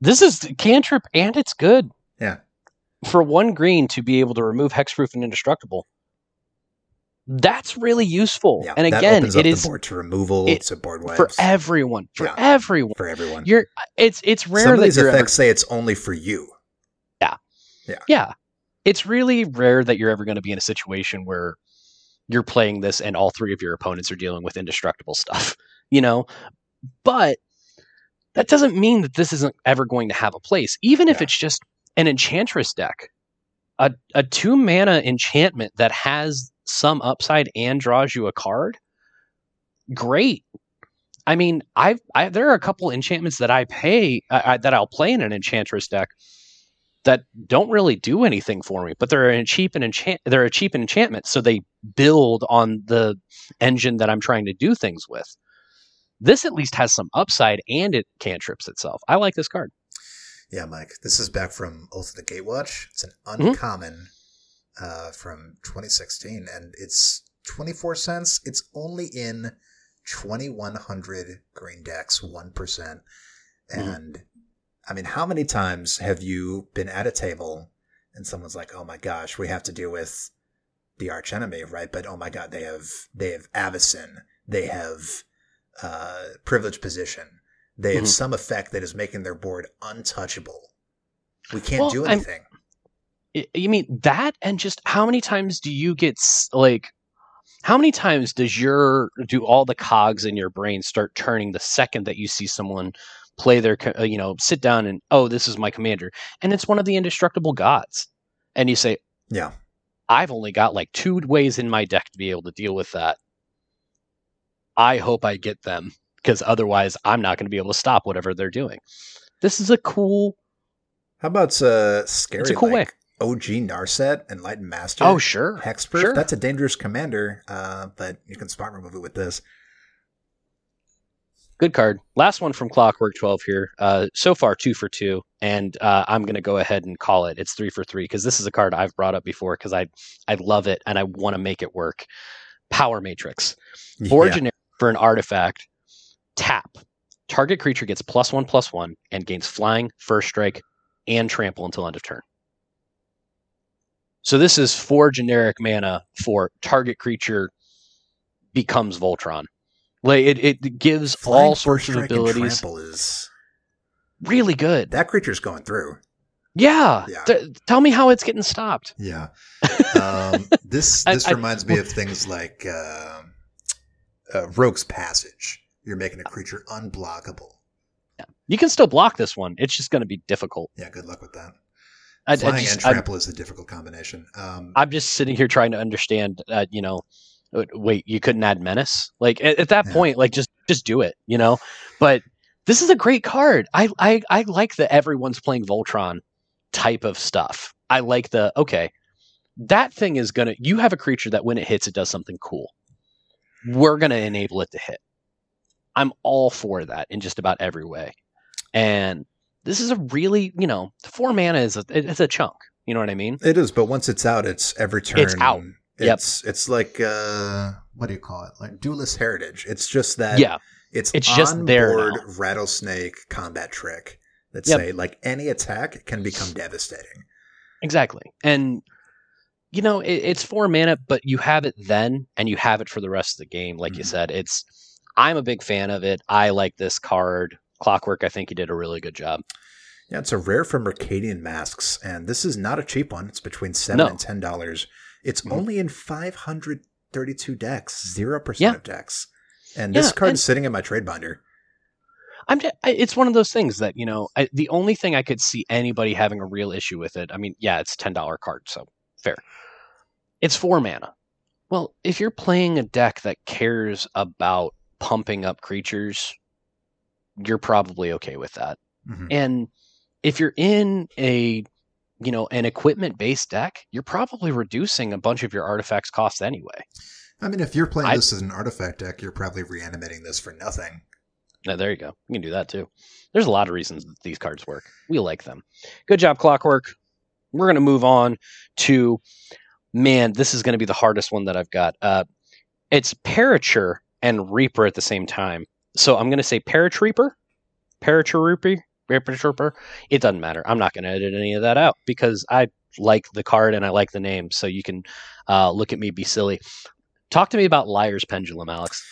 This is cantrip, and it's good. Yeah. For one green to be able to remove hexproof and indestructible, that's really useful. Yeah, and again, it is board to removal it, to board wipes for everyone. For yeah, everyone. For everyone. You're. It's it's rare Some of that these effects ever, say it's only for you. Yeah. Yeah. Yeah. It's really rare that you're ever going to be in a situation where you're playing this and all three of your opponents are dealing with indestructible stuff. You know, but that doesn't mean that this isn't ever going to have a place, even if yeah. it's just an enchantress deck. A, a two mana enchantment that has some upside and draws you a card, great. I mean, I've I, there are a couple enchantments that I pay uh, that I'll play in an enchantress deck that don't really do anything for me, but they're a cheap and enchant they're a cheap enchantment, so they build on the engine that I'm trying to do things with. This at least has some upside and it cantrips itself. I like this card. Yeah, Mike. This is back from Oath of the Gatewatch. It's an mm-hmm. uncommon. Mm-hmm uh, from 2016, and it's 24 cents. It's only in 2100 green decks, 1%. Mm-hmm. And mm-hmm. I mean, how many times have you been at a table and someone's like, oh my gosh, we have to deal with the arch enemy, right? But oh my god, they have they have Avacyn. they have uh, privileged position, they have mm-hmm. some effect that is making their board untouchable. We can't well, do anything. I'm, you mean that? And just how many times do you get like how many times does your do all the cogs in your brain start turning the second that you see someone play their uh, you know sit down and oh this is my commander and it's one of the indestructible gods and you say yeah. I've only got like two ways in my deck to be able to deal with that. I hope i get them because otherwise i'm not going to be able to stop whatever they're doing. This is a cool how about uh scary it's a cool way OG Narset, Enlightened Master. Oh, sure. Hexproof. Sure. That's a dangerous commander, uh, but you can spot remove it with this. Good card. Last one from Clockwork 12 here. Uh, so far, two for two. And uh, I'm going to go ahead and call it. It's three for three because this is a card I've brought up before because I, I love it and I want to make it work. Power Matrix. Four yeah. generic for an artifact. Tap. Target creature gets plus one, plus one, and gains flying, first strike, and trample until end of turn. So this is four generic mana for target creature becomes Voltron. Like it, it gives Flying all sorts of abilities. trample is really good. That creature's going through. Yeah. yeah. Tell me how it's getting stopped. Yeah. Um, this this I, reminds I, me of things like uh, uh, Rogue's Passage. You're making a creature unblockable. Yeah. You can still block this one. It's just going to be difficult. Yeah. Good luck with that. I, Flying I just, and trample I'm, is a difficult combination. Um, I'm just sitting here trying to understand. Uh, you know, uh, wait, you couldn't add menace? Like at, at that yeah. point, like just just do it. You know, but this is a great card. I I I like the everyone's playing Voltron type of stuff. I like the okay. That thing is gonna. You have a creature that when it hits, it does something cool. We're gonna enable it to hit. I'm all for that in just about every way. And this is a really, you know, four mana is a, it's a chunk. You know what I mean? It is, but once it's out, it's every turn. It's out. It's yep. it's like uh, what do you call it? Like duelist heritage. It's just that. Yeah. It's it's just there now. rattlesnake combat trick that yep. say like any attack can become devastating. Exactly, and you know it, it's four mana, but you have it then, and you have it for the rest of the game. Like mm-hmm. you said, it's I'm a big fan of it. I like this card. Clockwork, I think he did a really good job. Yeah, it's a rare from Mercadian Masques, and this is not a cheap one. It's between seven No. and ten dollars. It's Mhm. only in five hundred thirty-two decks, zero Yeah. percent of decks. And this Yeah, card and- is sitting in my trade binder. I'm it's one of those things that you know I, the only thing I could see anybody having a real issue with it. I mean, yeah, it's ten dollar card, so fair. It's four mana. Well, if you're playing a deck that cares about pumping up creatures, you're probably okay with that. Mhm. And if you're in a you know an equipment based deck, you're probably reducing a bunch of your artifacts costs anyway. I mean, if you're playing I- this as an artifact deck, you're probably reanimating this for nothing. Now, there you go. You can do that too. There's a lot of reasons that these cards work. We like them. Good job, Clockwork. We're going to move on to, man, this is going to be the hardest one that I've got. Uh, it's Parature and Reaper at the same time. So I'm going to say Paratrooper, Paratrooper, Paratrooper. It doesn't matter. I'm not going to edit any of that out because I like the card and I like the name. So you can uh, look at me be silly. Talk to me about Liar's Pendulum, Alex.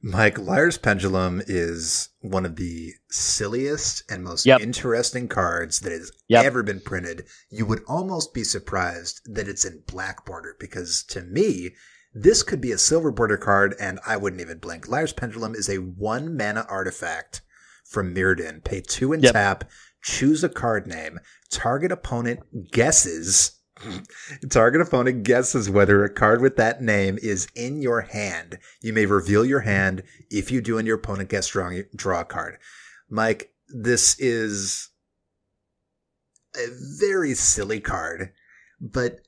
Mike, Liar's Pendulum is one of the silliest and most Yep. interesting cards that has Yep. ever been printed. You would almost be surprised that it's in black border because to me, this could be a silver border card and I wouldn't even blink. Liar's Pendulum is a one mana artifact from Mirrodin. Pay two and Yep. tap, choose a card name, target opponent guesses. Target opponent guesses whether a card with that name is in your hand. You may reveal your hand. If you do and your opponent guess draw, draw a card. Mike, this is a very silly card, but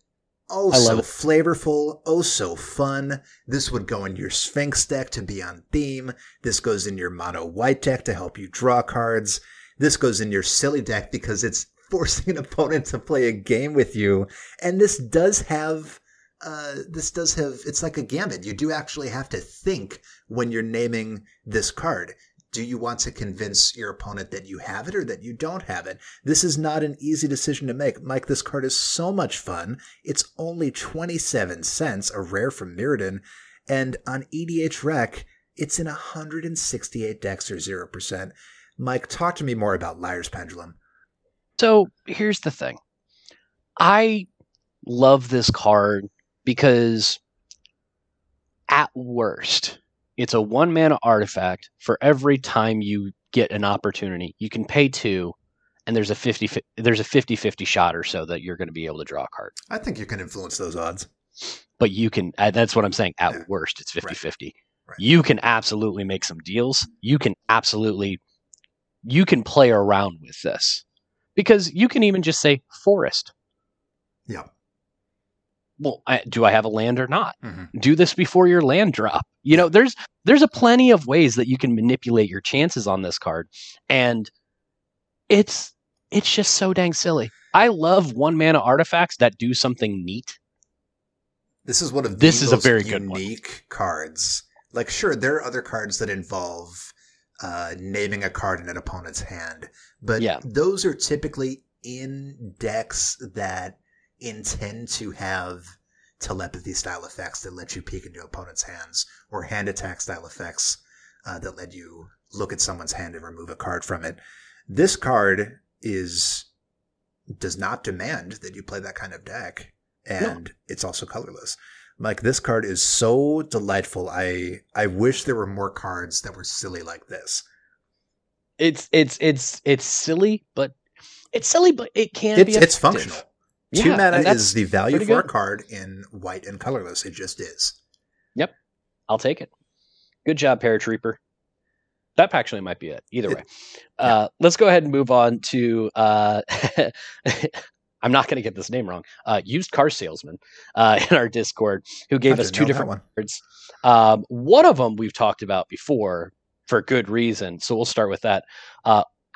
oh so it. flavorful, oh so fun. This would go in your Sphinx deck to be on theme. This goes in your mono white deck to help you draw cards. This goes in your silly deck because it's forcing an opponent to play a game with you. And this does have uh, this does have it's like a gambit. You do actually have to think when you're naming this card. Do you want to convince your opponent that you have it or that you don't have it? This is not an easy decision to make. Mike, this card is so much fun. It's only 27 cents, a rare from Mirrodin, and on EDHREC, it's in 168 decks or 0%. Mike, talk to me more about Liar's Pendulum. So here's the thing. I love this card because at worst, it's a one mana artifact for every time you get an opportunity. You can pay two and there's a 50 there's a 50 50 shot or so that you're going to be able to draw a card. I think you can influence those odds. But you can uh, that's what I'm saying at Yeah. worst it's 50-50. Right. Right. You can absolutely make some deals. You can absolutely you can play around with this. Because you can even just say forest. Yeah. Well, I, do I have a land or not? Mhm. Do this before your land drop. You know, there's there's a plenty of ways that you can manipulate your chances on this card, and it's it's just so dang silly. I love one mana artifacts that do something neat. This is one of This the is a very good one. unique cards. Like, sure, there are other cards that involve uh, naming a card in an opponent's hand, but Yeah. those are typically in decks that intend to have telepathy style effects that let you peek into opponent's hands, or hand attack style effects uh, that let you look at someone's hand and remove a card from it. This card is does not demand that you play that kind of deck, and it's also colorless. Like this card is so delightful. I I wish there were more cards that were silly like this. It's it's it's it's silly, but it's silly, but it can It's be. it's effective. Functional. Two Yeah, mana is the value for a card in white and colorless. It just is. Yep. I'll take it. Good job, Paratrooper. That actually might be it. Either It- way, uh, let's go ahead and move on to. Uh, I'm not going to get this name wrong. Uh, used car salesman uh, in our Discord who gave I us two different cards. Um, one of them we've talked about before for good reason, so we'll start with that.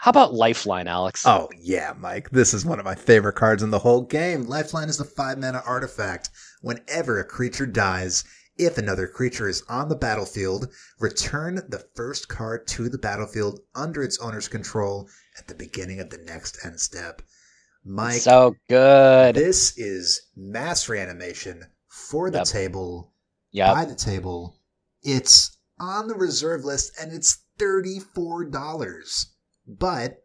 How about Lifeline, Alex? Oh yeah, Mike. This is one of my favorite cards in the whole game. Lifeline is a five mana artifact. Whenever a creature dies, if another creature is on the battlefield, return the first card to the battlefield under its owner's control at the beginning of the next end step. Mike, so good. this is mass reanimation for the Yep. table, Yeah, by the table. It's on the reserve list and it's $34. But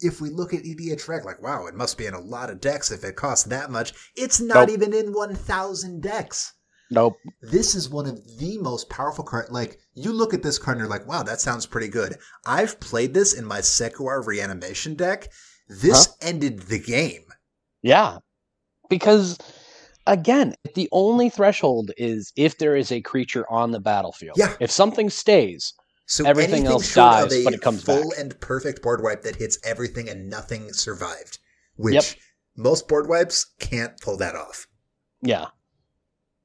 if we look at EDH like, wow, it must be in a lot of decks if it costs that much. It's not Nope. even in 1,000 decks. Nope. This is one of the most powerful cards. Like, you look at this card and you're like, wow, that sounds pretty good. I've played this in my Sek'Kuar reanimation deck. This Huh? ended the game. Yeah. Because again, the only threshold is if there is a creature on the battlefield. Yeah. If something stays, So Everything else dies, a but it comes full back. and perfect board wipe that hits everything and nothing survived, which Yep. most board wipes can't pull that off. yeah.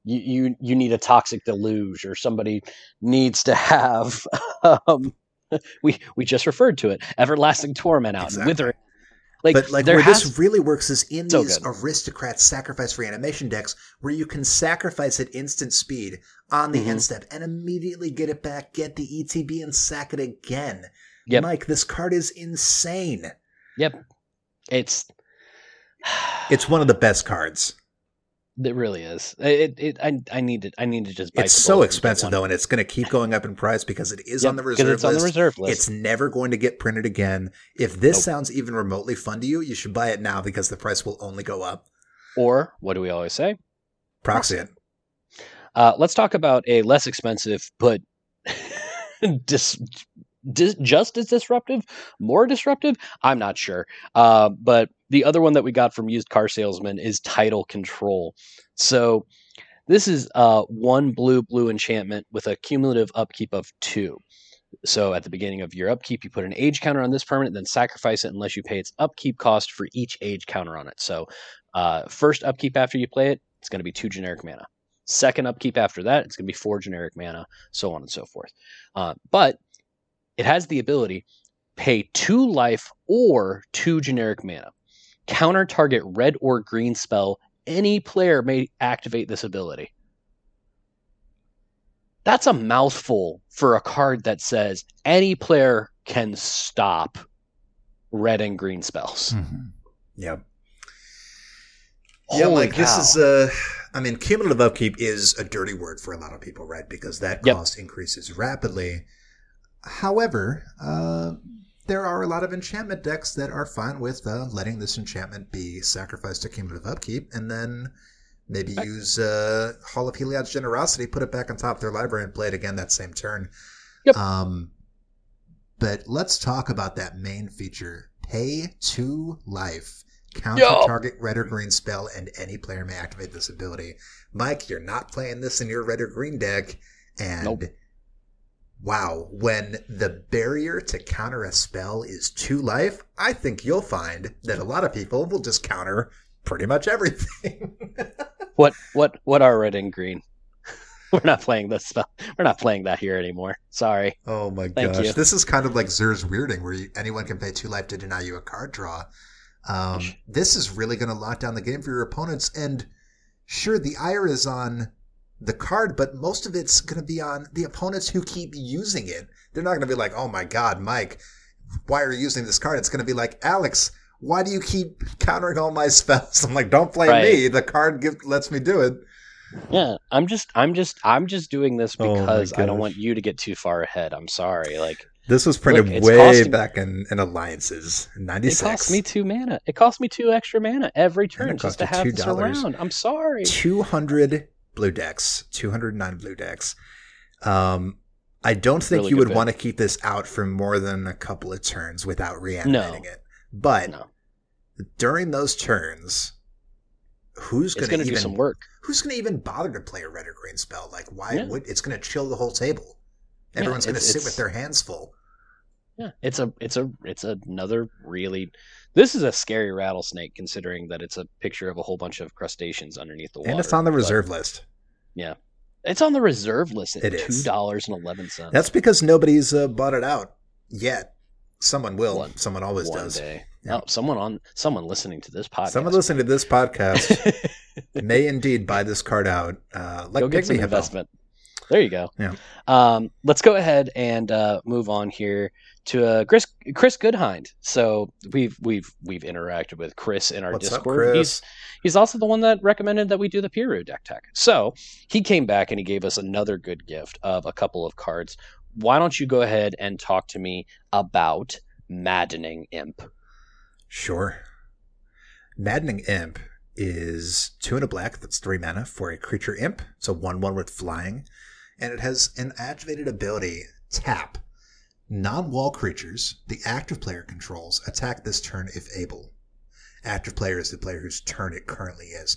You you you need a toxic deluge or somebody needs to have um we we just referred to it. Everlasting torment out Exactly. withering. Like, but like where has, this really works is in So these good. aristocrat sacrifice reanimation decks where you can sacrifice at instant speed on the Mhm. end step and immediately get it back, get the ETB and sack it again. Yep. Mike, this card is insane. Yep. It's It's one of the best cards. It really is. It, it I I need to I need to just It's so bullet and get expensive though, and it's going to keep going up in price because it is Yep, on the reserve it's on the reserve list. It's never going to get printed again. If this Nope. sounds even remotely fun to you, you should buy it now because the price will only go up. or what do we always say? Proxy it. Uh, let's talk about a less expensive but dis, dis, just as disruptive, more disruptive. I'm not sure. Uh, but the other one that we got from used car salesman is Tidal Control. So this is uh, one blue blue enchantment with a cumulative upkeep of two. So at the beginning of your upkeep, you put an age counter on this permanent, then sacrifice it unless you pay its upkeep cost for each age counter on it. So uh, first upkeep after you play it, it's going to be two generic mana. Second upkeep after that, it's going to be four generic mana, so on and so forth. Uh, but it has the ability pay two life or two generic mana. Counter target red or green spell. Any player may activate this ability. That's a mouthful for a card that says any player can stop red and green spells. Mm-hmm. Yep. Yeah, Holy like this is a. I I mean cumulative upkeep is a dirty word for a lot of people, right? Because that Yep. cost increases rapidly. However, uh there are a lot of enchantment decks that are fine with uh, letting this enchantment be sacrificed two cumulative upkeep and then maybe use uh, Hall of Heliod's Generosity, put it back on top of their library and play it again that same turn. Yep. Um, but let's talk about that main feature. Pay to life. Counter Yo. target red or green spell, and any player may activate this ability. Mike, you're not playing this in your red or green deck, and Nope. Wow, when the barrier to counter a spell is two life, I think you'll find that a lot of people will just counter pretty much everything. What what what are red and green? We're not playing this spell. We're not playing that here anymore. Sorry. Oh my Thank gosh. you. This is kind of like Zur's Weirding, where you, anyone can pay two life to deny you a card draw. Um, this is really going to lock down the game for your opponents. And sure, the ire is on the card, but most of it's going to be on the opponents who keep using it. They're not going to be like, oh my God, Mike, why are you using this card? It's going to be like, Alex, why do you keep countering all my spells? I'm like, don't blame Right. me. The card give, lets me do it. Yeah, I'm just I'm just I'm just doing this Oh because I don't want you to get too far ahead. I'm sorry. Like This was printed Look, way costing- back in, in Alliances, it 96. costs me two mana. It costs me two extra mana every turn it just to have this $2. around. I'm sorry. 200 blue decks, 209 blue decks. Um, I don't think Really you would pick. want to keep this out for more than a couple of turns without reanimating it. But No. during those turns, who's going to even some work. who's going to even bother to play a red or green spell? Like, why Yeah. would it's going to chill the whole table? Yeah, Everyone's going to sit with their hands full. Yeah, it's a it's a it's another really. This is a scary rattlesnake, considering that it's a picture of a whole bunch of crustaceans underneath the water. and it's on the but reserve list. Yeah. It's on the reserve list at It two dollars and eleven. That's because nobody's uh, bought it out yet. Someone will. One- Someone always one does. day. Yeah. Oh, someone on someone listening to this podcast. Someone listening to this podcast may indeed buy this card out. Uh, like Go get some Hippo. There you go. Yeah. Um, let's go ahead and uh, move on here to uh, Chris Chris Goodhind. So we've we've we've interacted with Chris in our What's up, Discord. Chris? He's he's also the one that recommended that we do the Piru deck tech. So he came back and he gave us another good gift of a couple of cards. Why don't you go ahead and talk to me about Maddening Imp? Sure. Maddening Imp is two and a black, that's three mana for a creature imp. So 1 1 with flying. And it has an activated ability tap. Non wall creatures the active player controls attack this turn if able. Active player is the player whose turn it currently is.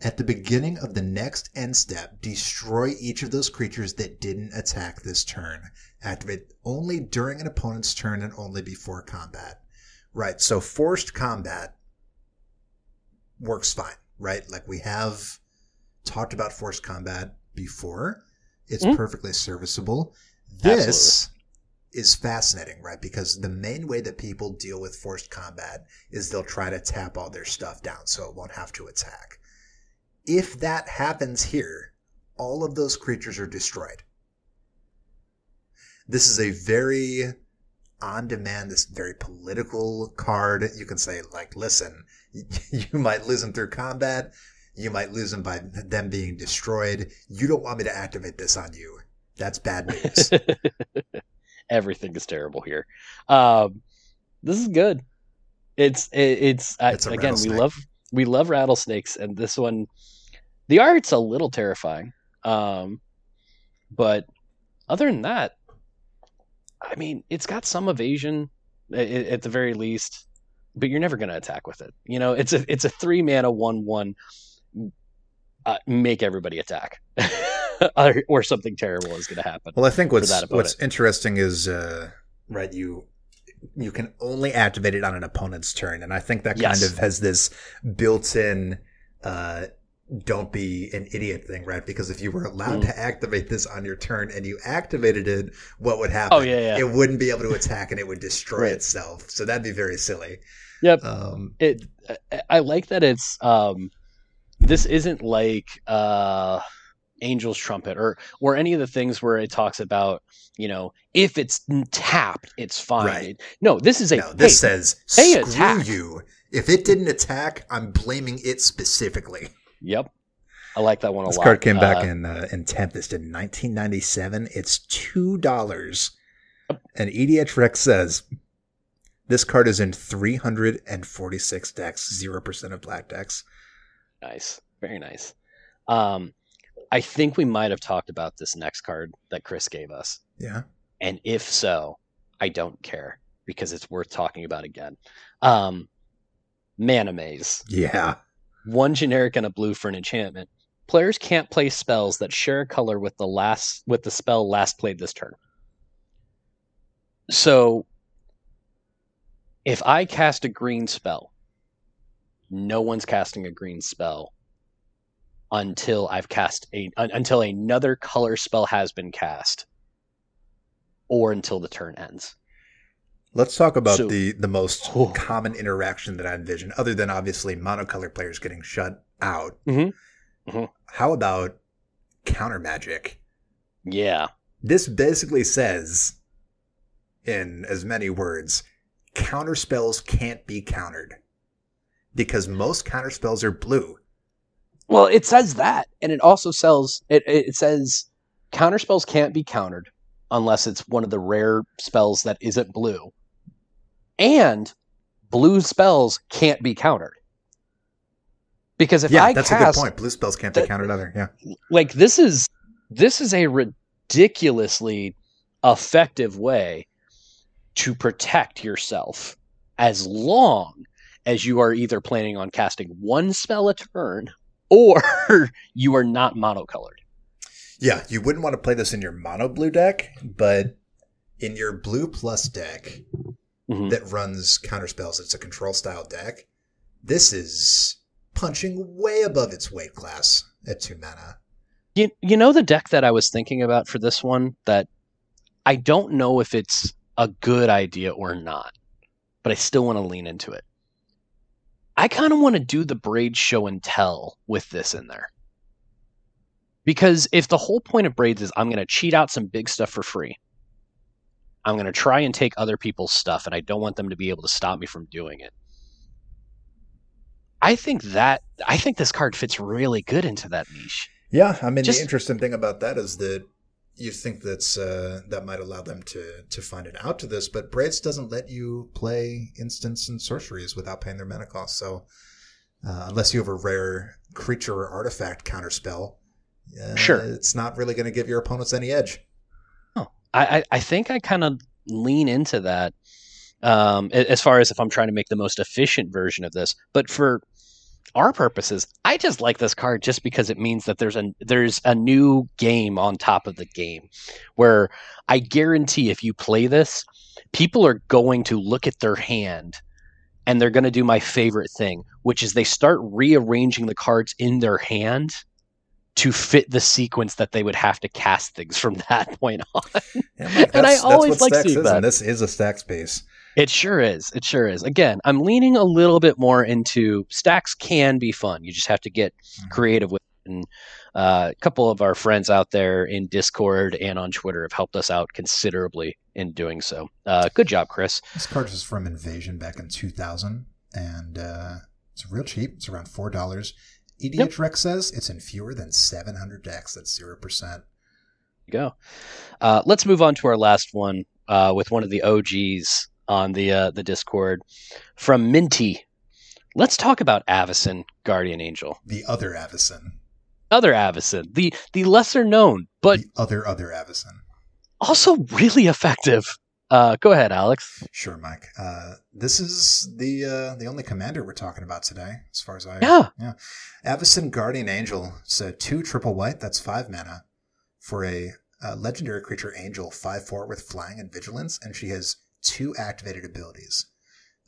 At the beginning of the next end step, destroy each of those creatures that didn't attack this turn. Activate only during an opponent's turn and only before combat. Right, so forced combat works fine, right? Like we have talked about forced combat before. It's Mhm. perfectly serviceable. This is fascinating, right? Because the main way that people deal with forced combat is they'll try to tap all their stuff down so it won't have to attack. If that happens here, all of those creatures are destroyed. This is a very on demand, this very political card. You can say, like, listen, you might lose them through combat. You might lose them by them being destroyed. You don't want me to activate this on you. That's bad news. Everything is terrible here. Um, this is good. It's it, it's, It's a again we love we love rattlesnakes, and this one, the art's a little terrifying. Um, but other than that, I mean, it's got some evasion a- a- at the very least, but you're never going to attack with it. You know, it's a it's a three mana one one. Uh, make everybody attack, or, or something terrible is going to happen. Well, I think what's what's interesting is uh, right you you can only activate it on an opponent's turn, and I think that kind Yes. of has this built-in uh, "don't be an idiot" thing, right? Because if you were allowed Mm. to activate this on your turn and you activated it, what would happen? Oh yeah, yeah. It wouldn't be able to attack, and it would destroy Right. itself. So that'd be very silly. Yep. Um, it I- I like that it's um this isn't like uh Angel's Trumpet or or any of the things where it talks about, you know, if it's tapped, it's fine. Right. It- no, this is a no, this hey, says hey, screw attack." you. If it didn't attack, I'm blaming it specifically. Yep. I like that one a This lot. This card came Uh, back in uh, in Tempest in 1997. It's two dollars, and EDHREC says this card is in 346 decks, zero percent of black decks. Nice. Very nice. Um I think we might have talked about this next card that Chris gave us. Yeah, And if so, I don't care because it's worth talking about again. Um Mana Maze. yeah, one generic and a blue for an enchantment. Players can't play spells that share a color with the last with the spell last played this turn. So if I cast a green spell, no one's casting a green spell until I've cast a un- until another color spell has been cast or until the turn ends. Let's talk about So- the the most Oh. common interaction that I envision, other than obviously monocolor players getting shut out. Mhm. Mhm. How about counter magic? Yeah. This basically says, in as many words, counter spells can't be countered because most counter spells are blue. Well, it says that, and it also sells. It it says counter spells can't be countered unless it's one of the rare spells that isn't blue, and blue spells can't be countered. Because if yeah, I that's cast a good point. Blue spells can't be countered either. Yeah. like this is this is a ridiculously effective way to protect yourself as long as you are either planning on casting one spell a turn or you are not monocolored. Yeah, you wouldn't want to play this in your mono blue deck, but in your blue plus deck Mhm. that runs counter spells, it's a control style deck. This is punching way above its weight class at two mana. You, you know the deck that I was thinking about for this one that I don't know if it's a good idea or not, but I still want to lean into it. I kind of want to do the braid show and tell with this in there. Because if the whole point of braids is I'm going to cheat out some big stuff for free, I'm going to try and take other people's stuff, and I don't want them to be able to stop me from doing it. I think that I think this card fits really good into that niche. Yeah, I mean Just, the interesting thing about that is that you think that's uh, that might allow them to to find an out to this, but Braids doesn't let you play instants and sorceries without paying their mana cost. So uh, unless you have a rare creature or artifact counterspell, uh, sure, it's not really going to give your opponents any edge. Oh, I I think I kind of lean into that um, as far as if I'm trying to make the most efficient version of this. But for our purposes, I just like this card just because it means that there's a there's a new game on top of the game, where I guarantee if you play this, people are going to look at their hand and they're going to do my favorite thing, which is they start rearranging the cards in their hand to fit the sequence that they would have to cast things from that point on. Yeah, and I always like seeing that. This is a stack space. It sure is. It sure is. Again, I'm leaning a little bit more into stacks can be fun. You just have to get mm-hmm. creative with it. And uh, a couple of our friends out there in Discord and on Twitter have helped us out considerably in doing so. Uh, good job, Chris. This card was from Invasion back in 2000, and uh, it's real cheap. It's around four dollars. EDH yep. Rec says it's in fewer than 700 decks. That's zero percent. Go. Uh, let's move on to our last one uh, with one of the OGs on the uh, the Discord from Minty. Let's talk about Avacyn, Guardian Angel. The other Avacyn. Other Avacyn, the the lesser known, but the other other Avacyn. Also really effective. Uh, go ahead, Alex. Sure, Mike. Uh, this is the uh, the only commander we're talking about today, as far as I yeah yeah. Avacyn Guardian Angel. It's a two triple white. That's five mana for a, a legendary creature angel, five four with flying and vigilance, and she has two activated abilities.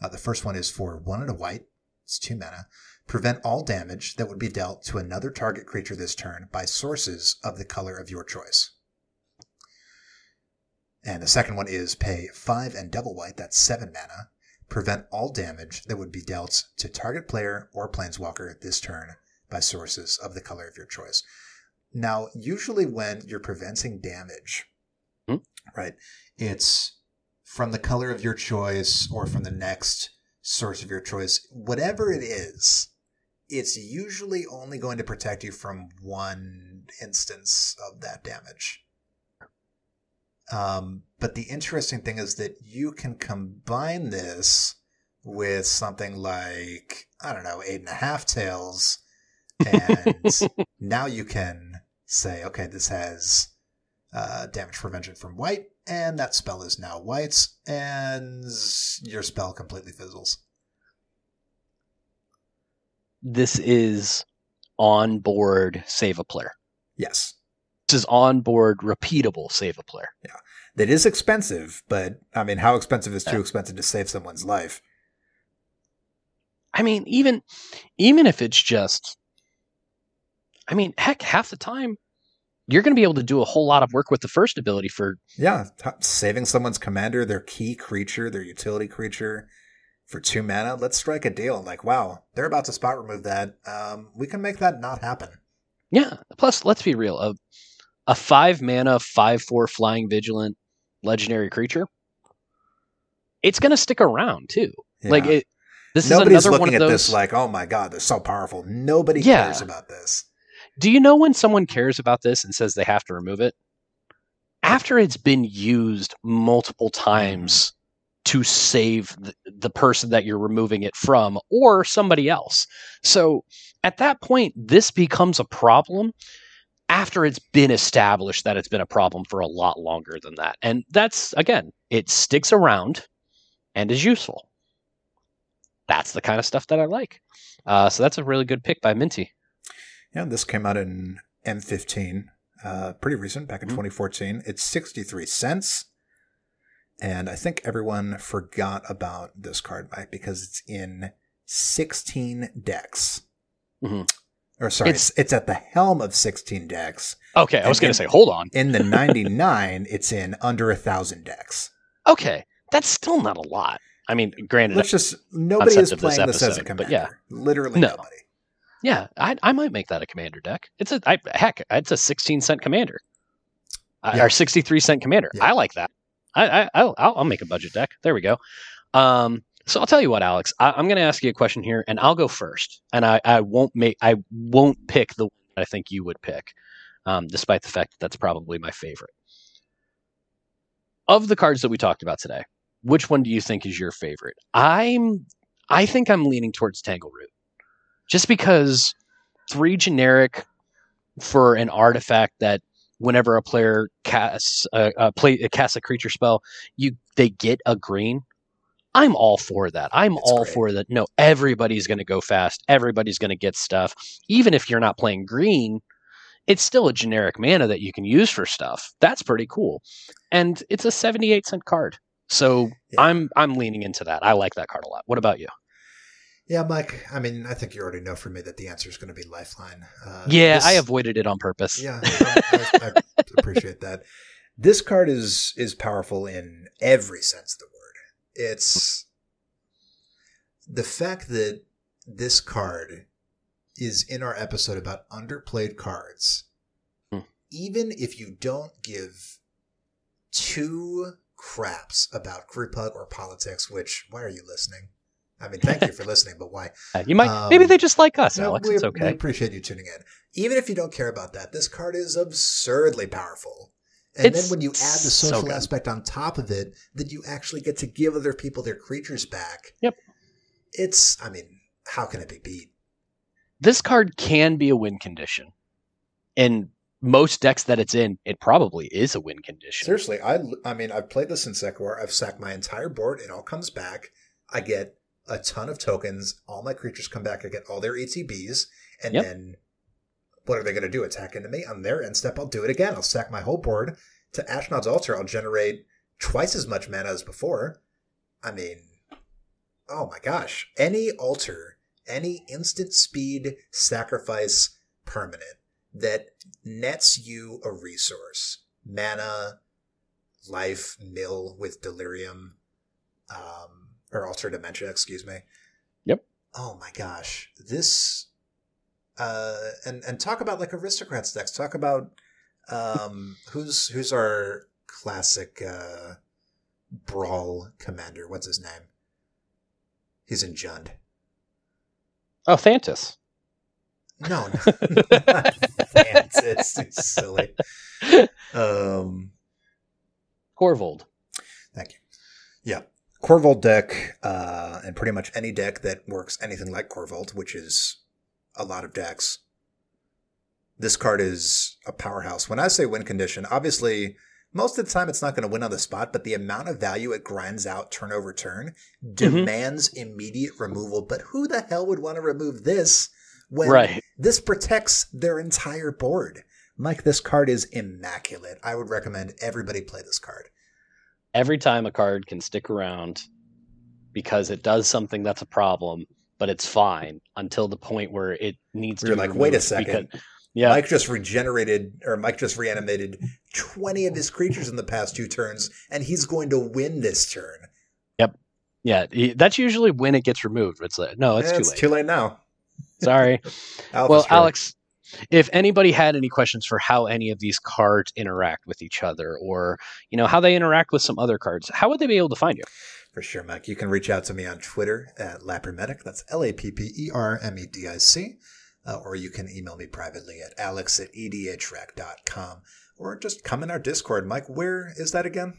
Uh, the first one is for one and a white. It's two mana. Prevent all damage that would be dealt to another target creature this turn by sources of the color of your choice. And the second one is pay five and double white. That's seven mana. Prevent all damage that would be dealt to target player or planeswalker this turn by sources of the color of your choice. Now, usually when you're preventing damage, hmm? right, it's from the color of your choice or from the next source of your choice, whatever it is, it's usually only going to protect you from one instance of that damage. Um, but the interesting thing is that you can combine this with something like, I don't know, eight and a half tails. And now you can say, okay, this has uh, damage prevention from white, and that spell is now whites, and your spell completely fizzles. This is on board save a player. Yes. This is on board repeatable save a player. Yeah. That is expensive, but I mean, how expensive is too expensive to save someone's life? I mean, even even if it's just I mean, heck, half the time you're going to be able to do a whole lot of work with the first ability for yeah t- saving someone's commander their key creature their utility creature for two mana let's strike a deal like wow they're about to spot remove that um, we can make that not happen yeah plus let's be real a, a five mana five four flying vigilant legendary creature it's going to stick around too yeah. like it this Nobody's is another looking one of at those... this like, oh my god, they're so powerful. Nobody yeah. cares about this. Do you know when someone cares about this and says they have to remove it? After it's been used multiple times to save the, the person that you're removing it from or somebody else. So at that point, this becomes a problem after it's been established that it's been a problem for a lot longer than that. And that's, again, it sticks around and is useful. That's the kind of stuff that I like. Uh, so that's a really good pick by Minty. Yeah, this came out in M15, uh, pretty recent, back in mm-hmm. 2014. It's 63 cents. And I think everyone forgot about this card, Mike, because it's in 16 decks. Mm-hmm. Or sorry, it's, it's, at the helm of 16 decks. Okay, I was going to say, hold on. in the 99, it's in under a thousand decks. Okay, that's still not a lot. I mean, granted, let's just nobody is playing this, episode, this, as a commander. But yeah, literally no. nobody. Yeah, I, I might make that a commander deck. It's a I, heck, it's a sixteen cent commander, uh, or sixty three cent commander. Yeah. I like that. I, I I'll, I'll I'll make a budget deck. There we go. Um, so I'll tell you what, Alex. I, I'm going to ask you a question here, and I'll go first. And I, I won't make I won't pick the one that I think you would pick, um, despite the fact that that's probably my favorite. Of the cards that we talked about today, which one do you think is your favorite? I'm I think I'm leaning towards Tangleroot, just because three generic for an artifact that whenever a player casts a, a play uh, casts a creature spell, you they get a green. I'm all for that. I'm all great. for that. No, everybody's going to go fast. Everybody's going to get stuff. Even if you're not playing green, it's still a generic mana that you can use for stuff. That's pretty cool. And it's a 78 cent card. So Yeah. I'm I'm leaning into that. I like that card a lot. What about you? Yeah, Mike. I mean, I think you already know from me that the answer is going to be Lifeline. Uh, Yeah, this- I avoided it on purpose. Yeah, I, I, I appreciate that. This card is is powerful in every sense of the word. It's the fact that this card is in our episode about underplayed cards. Hmm. Even if you don't give two craps about group hug or politics, which why are you listening? I mean, thank you for listening, but why? Uh, You might Um, maybe they just like us, No, Alex. we, It's okay. we appreciate you tuning in. Even if you don't care about that, this card is absurdly powerful. And It's then when you add the social good. aspect on top of it, that you actually get to give other people their creatures back. Yep. It's, I mean, how can it be beat? This card can be a win condition. In most decks that it's in, it probably is a win condition. Seriously, I, I mean, I've played this in Sek'Kuar. I've sacked my entire board. It all comes back. I get a ton of tokens. All my creatures come back. I get all their ETBs. And Yep. then what are they going to do? Attack into me? On their end step, I'll do it again. I'll sack my whole board. To Ashnod's Altar, I'll generate twice as much mana as before. I mean, oh my gosh. Any altar, any instant speed sacrifice permanent that nets you a resource, mana, life, mill with delirium, um, or alter dementia, excuse me. Yep. Oh my gosh. This uh and and talk about like aristocrats decks. Talk about um who's who's our classic uh brawl commander. What's his name? He's in Jund. Oh, Thantis. No, no not Vance. It's, it's silly. Um Korvold. Thank you. Yeah. Korvold deck, uh, and pretty much any deck that works anything like Korvold, which is a lot of decks. This card is a powerhouse. When I say win condition, obviously, most of the time it's not going to win on the spot, but the amount of value it grinds out turn over turn demands immediate removal. But who the hell would want to remove this when Right. this protects their entire board? Mike, this card is immaculate. I would recommend everybody play this card. Every time a card can stick around because it does something that's a problem, but it's fine until the point where it needs You're to. be like, wait a second. because- yeah. Mike just regenerated, or Mike just reanimated 20 of his creatures in the past two turns, and he's going to win this turn. Yep. Yeah. he- That's usually when it gets removed. It's like, no, it's Eh, too it's late. too late now. Sorry. Well. Alex, if anybody had any questions for how any of these cards interact with each other, or you know how they interact with some other cards, how would they be able to find you? For sure, Mike. You can reach out to me on Twitter at Lappermedic. That's L A P P E R M E D I C. Uh, or you can email me privately at alex at edhrec.com. Or just come in our Discord. Mike, where is that again?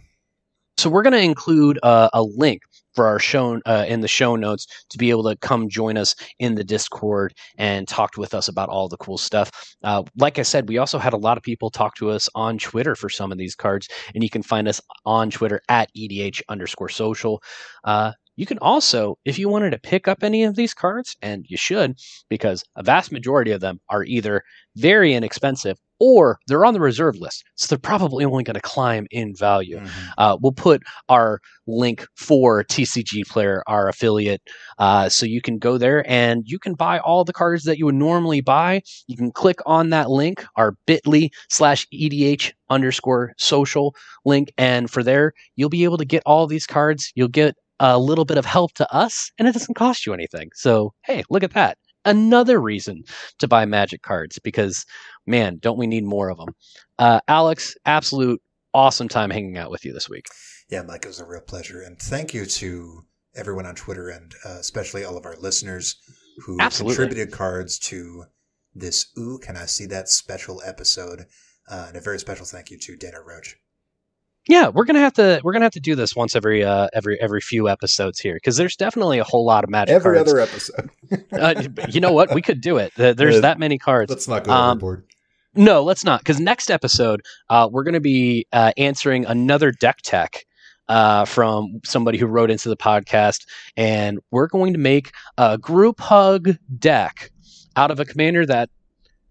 So we're going to include uh, a link for our show uh, in the show notes to be able to come join us in the Discord and talk with us about all the cool stuff. Uh, like I said, we also had a lot of people talk to us on Twitter for some of these cards, and you can find us on Twitter at edh underscore social. Uh, you can also, if you wanted to pick up any of these cards, and you should, because a vast majority of them are either very inexpensive or they're on the reserve list, so they're probably only going to climb in value. Uh, we'll put our link for TCGplayer, our affiliate, uh, so you can go there and you can buy all the cards that you would normally buy. You can click on that link, our bit.ly slash EDH underscore social link, and for there, you'll be able to get all these cards. You'll get a little bit of help to us, and it doesn't cost you anything. So, hey, look at that. Another reason to buy Magic cards because, man, don't we need more of them? Uh, Alex, absolute awesome time hanging out with you this week. Yeah, Mike, it was a real pleasure. And thank you to everyone on Twitter and uh, especially all of our listeners who Absolutely. contributed cards to this Ooh, Can I See That special episode. Uh, and a very special thank you to Dana Roach. Yeah, we're gonna have to we're gonna have to do this once every uh, every every few episodes here because there's definitely a whole lot of magic. Every cards. other episode. uh, you know what? We could do it. There's yeah, that many cards. Let's not go um, overboard. No, let's not. Because next episode, uh, we're going to be uh, answering another deck tech uh, from somebody who wrote into the podcast, and we're going to make a group hug deck out of a commander that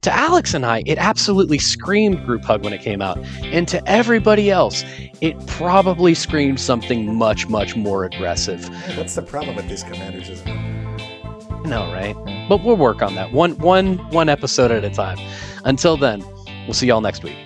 to Alex and I, it absolutely screamed group hug when it came out. And to everybody else, it probably screamed something much, much more aggressive. What's the problem with these commanders, isn't it? No, right? But we'll work on that one one one episode at a time. Until then, we'll see y'all next week.